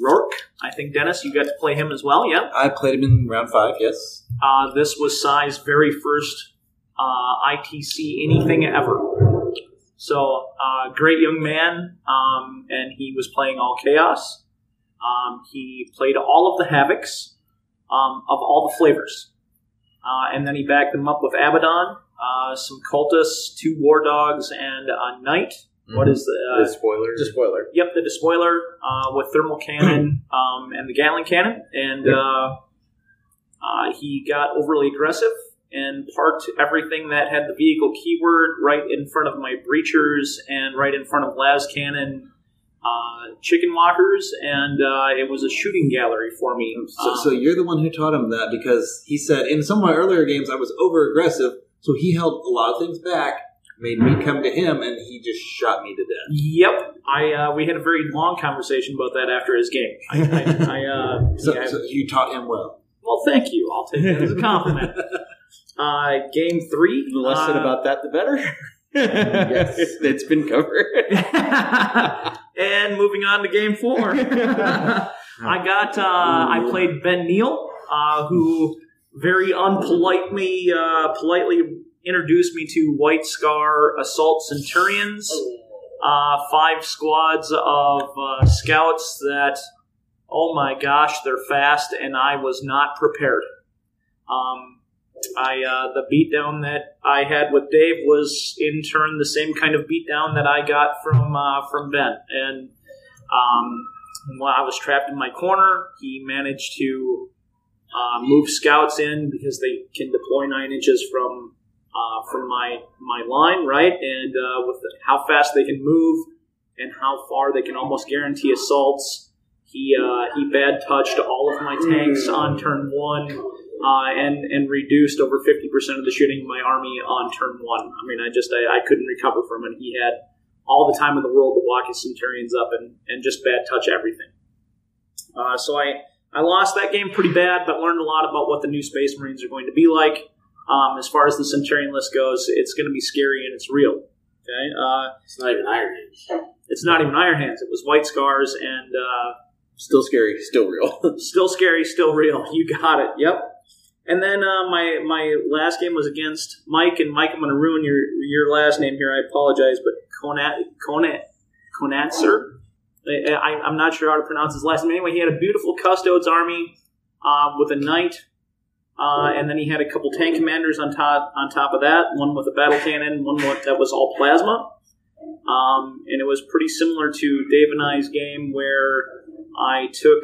Rourke. I think Dennis, you got to play him as well. Yeah. I played him in round five. Yes. Uh, this was Sai's very first uh, ITC anything ever. So, uh, great young man, um, and he was playing all chaos. Um, he played all of the havocs. um, of all the flavors. Uh, and then he backed them up with Abaddon, uh, some cultists, two war dogs, and a knight. What is the, uh, the spoiler. Just spoiler. Yep, the despoiler uh, with thermal cannon um, and the Gatling cannon, and uh, uh, he got overly aggressive and parked everything that had the vehicle keyword right in front of my breachers and right in front of las cannon uh, chicken walkers, and uh, it was a shooting gallery for me. So, Um, so you're the one who taught him that because he said in some of my earlier games I was over aggressive, so he held a lot of things back, made me come to him, and he just shot me to death. Yep, I uh, we had a very long conversation about that after his game. I, I, I uh, So, yeah, so you taught him well. well, thank you. I'll take that as a compliment. Uh, game three. The less said uh, about that, the better. Yes. it's been covered. and moving on to game four. I got, uh, I played Ben Neal, uh, who very unpolitely, uh, politely introduced me to White Scar Assault Centurions. Uh, five squads of uh, scouts that, oh my gosh, they're fast, and I was not prepared. Um, I uh, the beatdown that I had with Dave was in turn the same kind of beatdown that I got from uh, from Ben, and um, while I was trapped in my corner, he managed to uh, move scouts in because they can deploy nine inches from uh, from my my line, right? And uh, with the, how fast they can move and how far they can almost guarantee assaults, he uh, he bad touched all of my tanks on turn one uh, and and reduced over fifty percent of the shooting of my army on turn one. I mean, I just I, I couldn't recover from it. He had all the time in the world to walk his Centurions up and, and just bad touch everything. Uh, so I I lost that game pretty bad, but learned a lot about what the new Space Marines are going to be like. Um, as far as the Centurion list goes, it's going to be scary and it's real. Okay, uh, It's not even Iron Hands. it's not even Iron Hands; it was White Scars and. Uh, Still scary, still real. still scary, still real. You got it. Yep. And then uh, my my last game was against Mike, and Mike, I'm going to ruin your your last name here. I apologize, but Conat Conat Conatser. I, I, I'm not sure how to pronounce his last name. Anyway, he had a beautiful custodes army uh, with a knight, uh, and then he had a couple tank commanders on top on top of that. One with a battle cannon, one that was all plasma. Um, and it was pretty similar to Dave and I's game where I took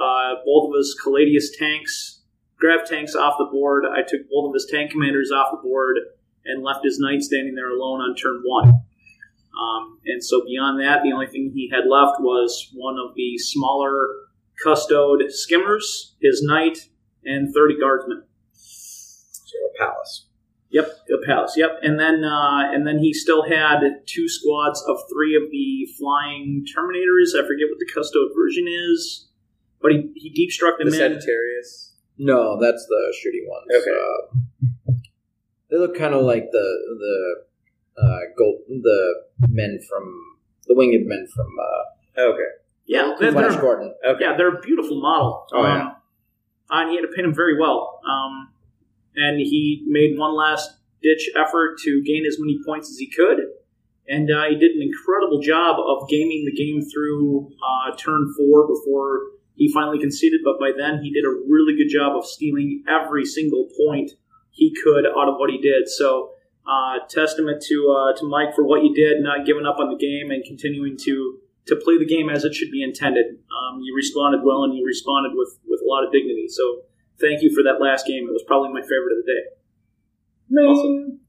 uh, both of his Caladius tanks, grav tanks off the board. I took both of his tank commanders off the board and left his knight standing there alone on turn one. Um, and so beyond that, the only thing he had left was one of the smaller custode skimmers, his knight, and 30 guardsmen. So a palace. Yep, a palace. Yep, and then uh, and then he still had two squads of three of the flying Terminators. I forget what the custode version is, but he, he deep struck them the in. Sagittarius. No, that's the shooting ones. Okay. Uh, they look kind of like the the uh, gold the men from the winged men from uh, Okay. Yeah, they're, Flash they're, Gordon. Okay. yeah, they're a beautiful model. Oh, yeah. Um, and he had to paint them very well. Um, and he made one last ditch effort to gain as many points as he could. And uh, he did an incredible job of gaming the game through uh, turn four before he finally conceded. But by then, he did a really good job of stealing every single point he could out of what he did. So, uh, testament to uh, to Mike for what you did, not giving up on the game and continuing to to play the game as it should be intended. Um, you responded well, and you responded with lot of dignity. So, thank you for that last game. It was probably my favorite of the day. Awesome.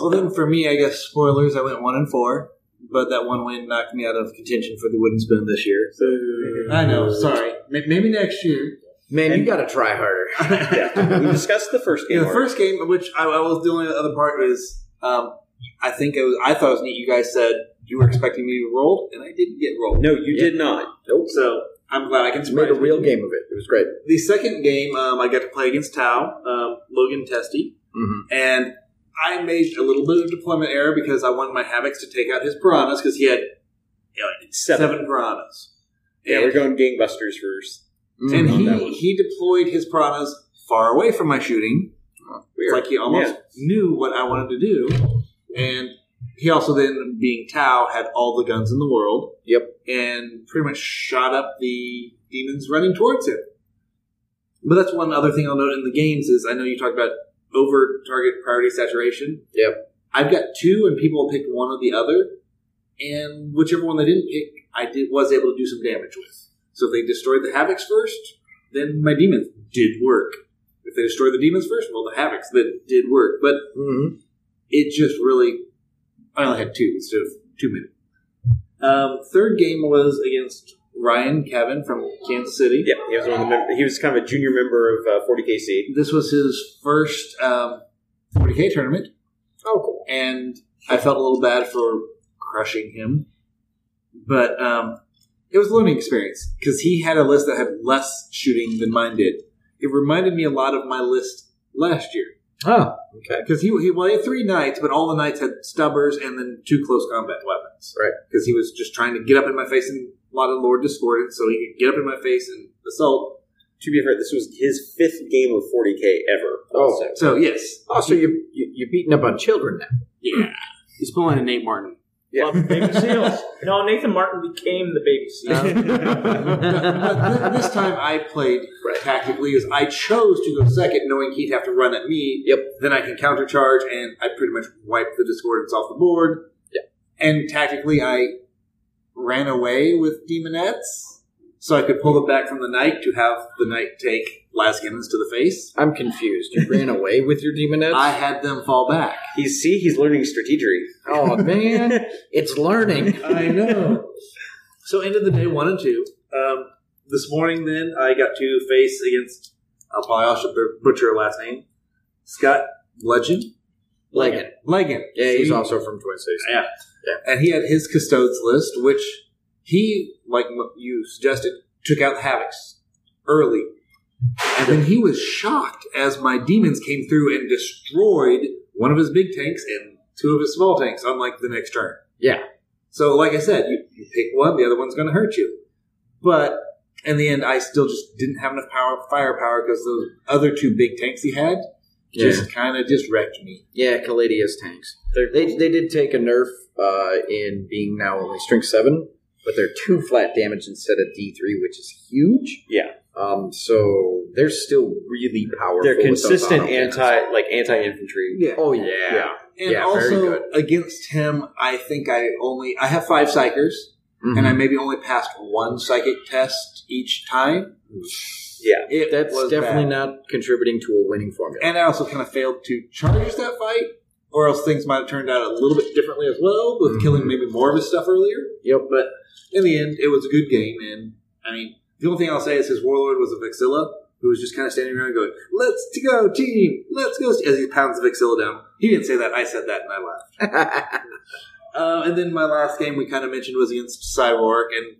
Well, then for me, I guess spoilers. I went one and four, but that one win knocked me out of contention for the wooden spoon this year. I know. Sorry. Maybe next year. Man, you got to try harder. yeah. We discussed the first game. Yeah, the already. first game, which I, I was the only other part was, um, I think it was. I thought it was neat. You guys said you were expecting me to roll, and I didn't get rolled. No, you did not. Nope. So I'm glad I can Made a real game of it. It was great. The second game, um, I got to play against Tau, um, Logan Testy, Mm-hmm. and I made a little bit of deployment error because I wanted my havocs to take out his piranhas because he had you know, Seven. seven piranhas. Yeah, And- we're going gangbusters first. and that he he deployed his piranhas far away from my shooting. It's like he almost knew what I wanted to do, and he also then, being Tau, had all the guns in the world. Yep. and pretty much shot up the demons running towards him. But that's one other thing I'll note in the games is I know you talked about over target priority saturation. Yep. I've got two, and people picked one or the other, and whichever one they didn't pick, I did was able to do some damage with. So if they destroyed the havocs first, then my demons did work. If they destroyed the demons first, well, the havocs then did work. But Mm-hmm. it just really, I only had two instead of two minutes. Um, third game was against Ryan Kevin from Kansas City. Yeah, he was one of the mem- he was kind of a junior member of uh, 40KC. This was his first um, 40k tournament, Oh, cool. and I felt a little bad for crushing him, but um, it was a learning experience because he had a list that had less shooting than mine did. It reminded me a lot of my list last year Oh, okay. because he, he well he had three knights, but all the knights had stubbers and then two close combat weapons. Right. Because he was just trying to get up in my face and a lot of Lord Discordant, so he could get up in my face and assault. To be fair, this was his fifth game of 40k ever. Oh. also. So yes, Oh, so you, you you're beating up on children now? yeah. He's pulling a Nate Martin. Yeah. Love baby seals. No, Nathan Martin became the baby seal. But this time I played tactically as I chose to go second, knowing he'd have to run at me. Yep. Then I can countercharge, and I pretty much wiped the Discordants off the board. Yeah. And tactically, I ran away with Daemonettes, so I could pull them back from the knight to have the knight take Lascannons to the face. I'm confused. You ran away with your Daemonettes? I had them fall back. He's see, he's learning strategery. oh man, it's learning. I know. So end of the day one and two. Um, this morning, then I got to face against. I'll probably also butcher her last name. Scott Legend. Leggett. Leggett. Yeah, he's also from Twin Cities. Yeah. And he had his custodes list, which he, like you suggested, took out the havocs early. And then he was shocked as my demons came through and destroyed one of his big tanks and two of his small tanks on like the next turn. Yeah. So, like I said, you, you pick one, the other one's going to hurt you. But in the end, I still just didn't have enough power, firepower because those other two big tanks he had just kind of just wrecked me. Yeah, Caladius tanks. They're, they they did take a nerf uh, in being now only strength seven, but they're two flat damage instead of D three, which is huge. Yeah. Um. So they're still really powerful. They're consistent auto cannons. anti like anti infantry. Yeah. Oh yeah. Yeah. And Yeah, very also good. against him, I think I only I have five psykers, Mhm. and I maybe only passed one psychic test each time. Yeah. It That's was definitely bad. not contributing to a winning formula. And I also kind of failed to charge that fight, or else things might have turned out a little bit differently as well, with Mhm. killing maybe more of his stuff earlier. yep. But in the end, it was a good game, and I mean, the only thing I'll say is his warlord was a Vexilla, who was just kind of standing around going, "Let's go, team! Let's go!" As he pounds the Vexilla down. He didn't say that. I said that, and I laughed. Uh, and then my last game we kind of mentioned was against Cyborg, and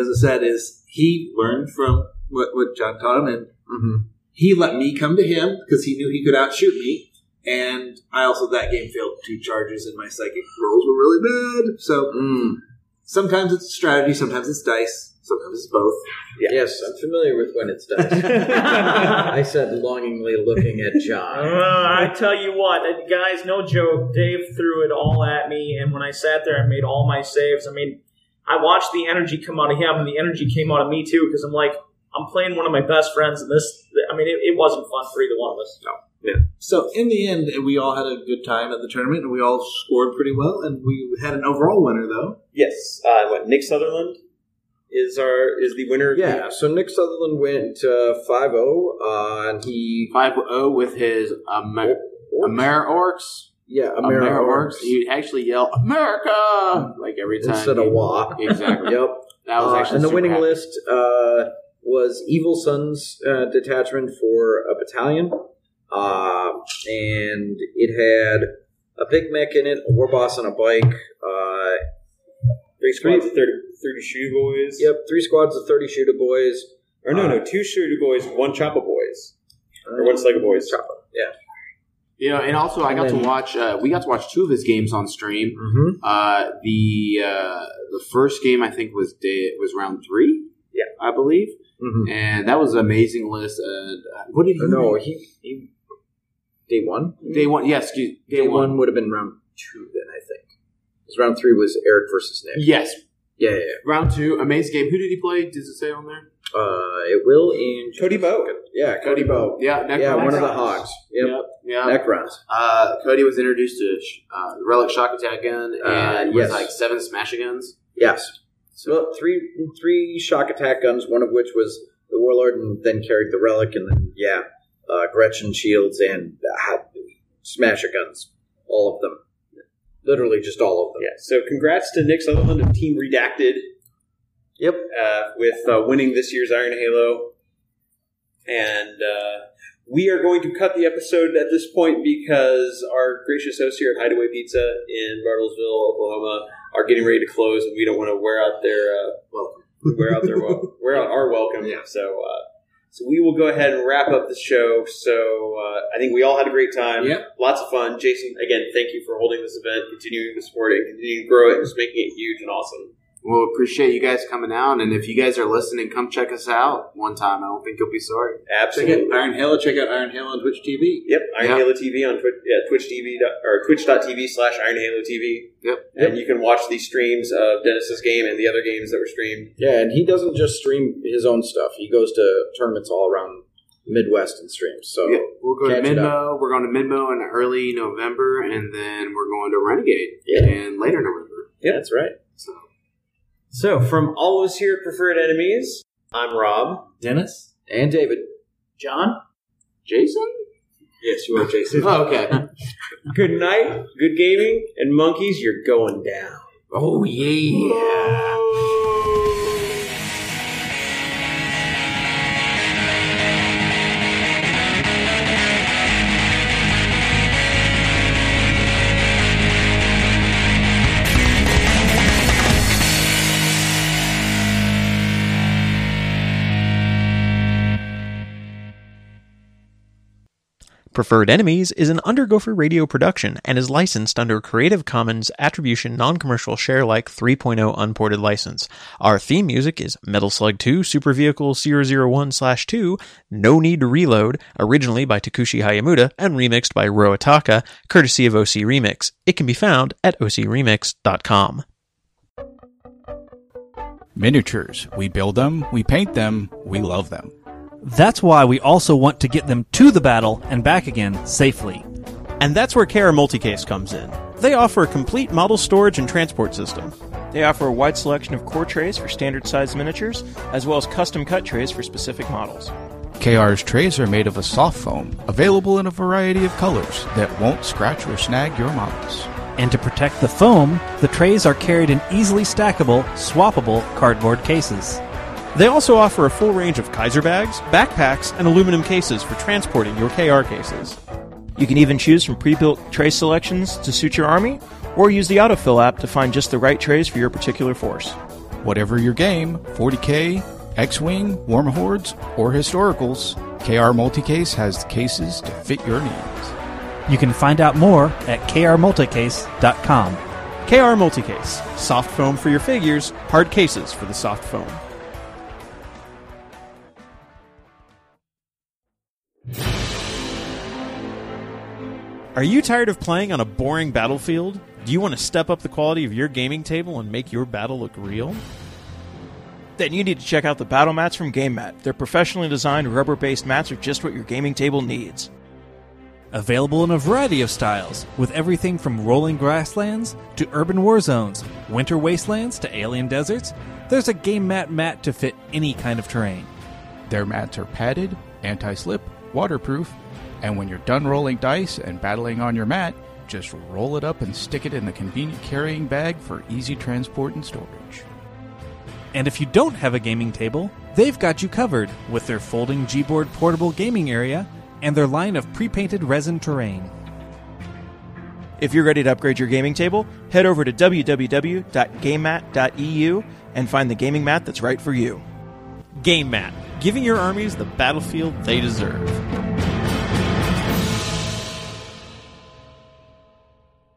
as I said, is he learned from what, what John taught him, and hmm he let me come to him because he knew he could outshoot me. And I also that game failed two charges, and my psychic rolls were really bad. So Mm. sometimes it's strategy, sometimes it's dice, sometimes it's both. Yes, I'm familiar with when it's done. I said longingly looking at Uh, John. I tell you what, uh, guys, no joke. Dave threw it all at me, and when I sat there and made all my saves, I mean, I watched the energy come out of him, and the energy came out of me too, because I'm like, I'm playing one of my best friends, and this, I mean, it, it wasn't fun for either one of us. No. Yeah. So in the end, we all had a good time at the tournament, and we all scored pretty well, and we had an overall winner though. Yes. Uh, went Nick Sutherland is our is the winner. of the- Yeah, so Nick Sutherland went uh, 5-0, uh, and he... 5 0 with his Amer- Amer Orks. Yeah, Amer Amera Orks. He'd actually yell, America! Like every time. Instead he- of wah. Exactly. Yep. That was Uh, actually and the winning happy. list uh, was Evil Sunz uh, detachment for a battalion, uh, and it had a big Mek in it, a war boss on a bike. Uh, Three squads of 30, 30 shooter boys. yep, three squads of thirty shooter boys. Or no, no, two shooter boys, one chopper boys. Or one Sega boys. Chopper. Yeah. You know, and also I got to watch. Uh, we got to watch two of his games on stream. Mm-hmm. Uh, the uh, the first game I think was day was round three. Yeah. I believe, Mm-hmm. and that was an amazing list. And uh, what did he? No, he, he day one. Day one. Yes, excuse Day, one. would have been round two then, I think. 'Cause round three was Eric versus Nick. Yes, Yeah, yeah, yeah. round two. Amazing game. Who did he play? Does it say on there? Uh, it will in Cody Bow. Yeah, Cody Bow. Yeah, Necrons. Yeah, one of the Necrons. hogs. Yep, Yep. Yeah. Necrons. Uh, Cody was introduced to uh, Relic Shock Attack Gun and Uh, with yes. like seven Smash Guns. Yes. So Well, three three shock attack guns, one of which was the Warlord, and then carried the Relic, and then yeah, uh, Gretchin shields and uh, Smasher guns, all of them, literally just all of them. Yeah. So congrats to Nick Sutherland of Team Redacted. Yep. Uh, with uh, winning this year's Iron Halo, and uh, we are going to cut the episode at this point because our gracious hosts here at Hideaway Pizza in Bartlesville, Oklahoma, are getting ready to close, and we don't want to wear out their uh, Welcome. wear out their wel- wear out our welcome. Yeah. So. So we will go ahead and wrap up the show. So uh, I think we all had a great time. Yep. Lots of fun. Jason, again, thank you for holding this event, continuing to support it, continuing to grow it, and just making it huge and awesome. We'll appreciate you guys coming out, and if you guys are listening, come check us out one time. I don't think you'll be sorry. Check Absolutely. out Iron Halo. Check out Iron Halo on Twitch TV. Yep, Iron Yeah. Halo TV on Twitch, yeah, Twitch TV dot- or Twitch.tv slash Iron Halo TV. Yep. And you can watch these streams of Dennis's game and the other games that were streamed. Yeah, and he doesn't just stream his own stuff; he goes to tournaments all around Midwest and streams. So Yeah, we'll go to Catch Midmo. We're going to Midmo in early November, and then we're going to Renegade Yeah. in later November. Yep. that's right. So So from all of us here at Preferred Enemies, I'm Rob. Dennis. And David, John? Jason? Yes, you are Jason. Oh, okay. Good night, good gaming, and monkeys, you're going down. oh yeah. Preferred Enemies is an Undergopher radio production and is licensed under a Creative Commons Attribution Non-Commercial Share-alike 3.0 unported license. Our theme music is Metal Slug 2 Super Vehicle 001/2 No Need to Reload, originally by Takushi Hiyamuta and remixed by Roataka, courtesy of OC Remix. It can be found at ocremix.com. Miniatures. We build them, we paint them, we love them. That's why we also want to get them to the battle and back again safely. And that's where KR Multicase comes in. They offer a complete model storage and transport system. They offer a wide selection of core trays for standard sized miniatures, as well as custom cut trays for specific models. KR's trays are made of a soft foam, available in a variety of colors that won't scratch or snag your models. And to protect the foam, the trays are carried in easily stackable, swappable cardboard cases. They also offer a full range of Kaiser bags, backpacks, and aluminum cases for transporting your KR cases. You can even choose from pre built tray selections to suit your army, or use the Autofill app to find just the right trays for your particular force. Whatever your game 40k, X Wing, Warmahordes, or Historicals KR Multicase has the cases to fit your needs. You can find out more at krmulticase.com. KR Multicase. Soft foam for your figures, hard cases for the soft foam. Are you tired of playing on a boring battlefield? Do you want to step up the quality of your gaming table and make your battle look real? Then you need to check out the battle mats from GameMat. Their professionally designed rubber based mats are just what your gaming table needs. Available in a variety of styles, with everything from rolling grasslands to urban war zones, winter wastelands to alien deserts, there's a game mat mat to fit any kind of terrain. Their mats are padded, anti slip, waterproof, and when you're done rolling dice and battling on your mat, just roll it up and stick it in the convenient carrying bag for easy transport and storage. And if you don't have a gaming table, they've got you covered with their folding Gboard portable gaming area and their line of pre-painted resin terrain. If you're ready to upgrade your gaming table, head over to www.gamemat.eu and find the gaming mat that's right for you. Game Mat, giving your armies the battlefield they deserve.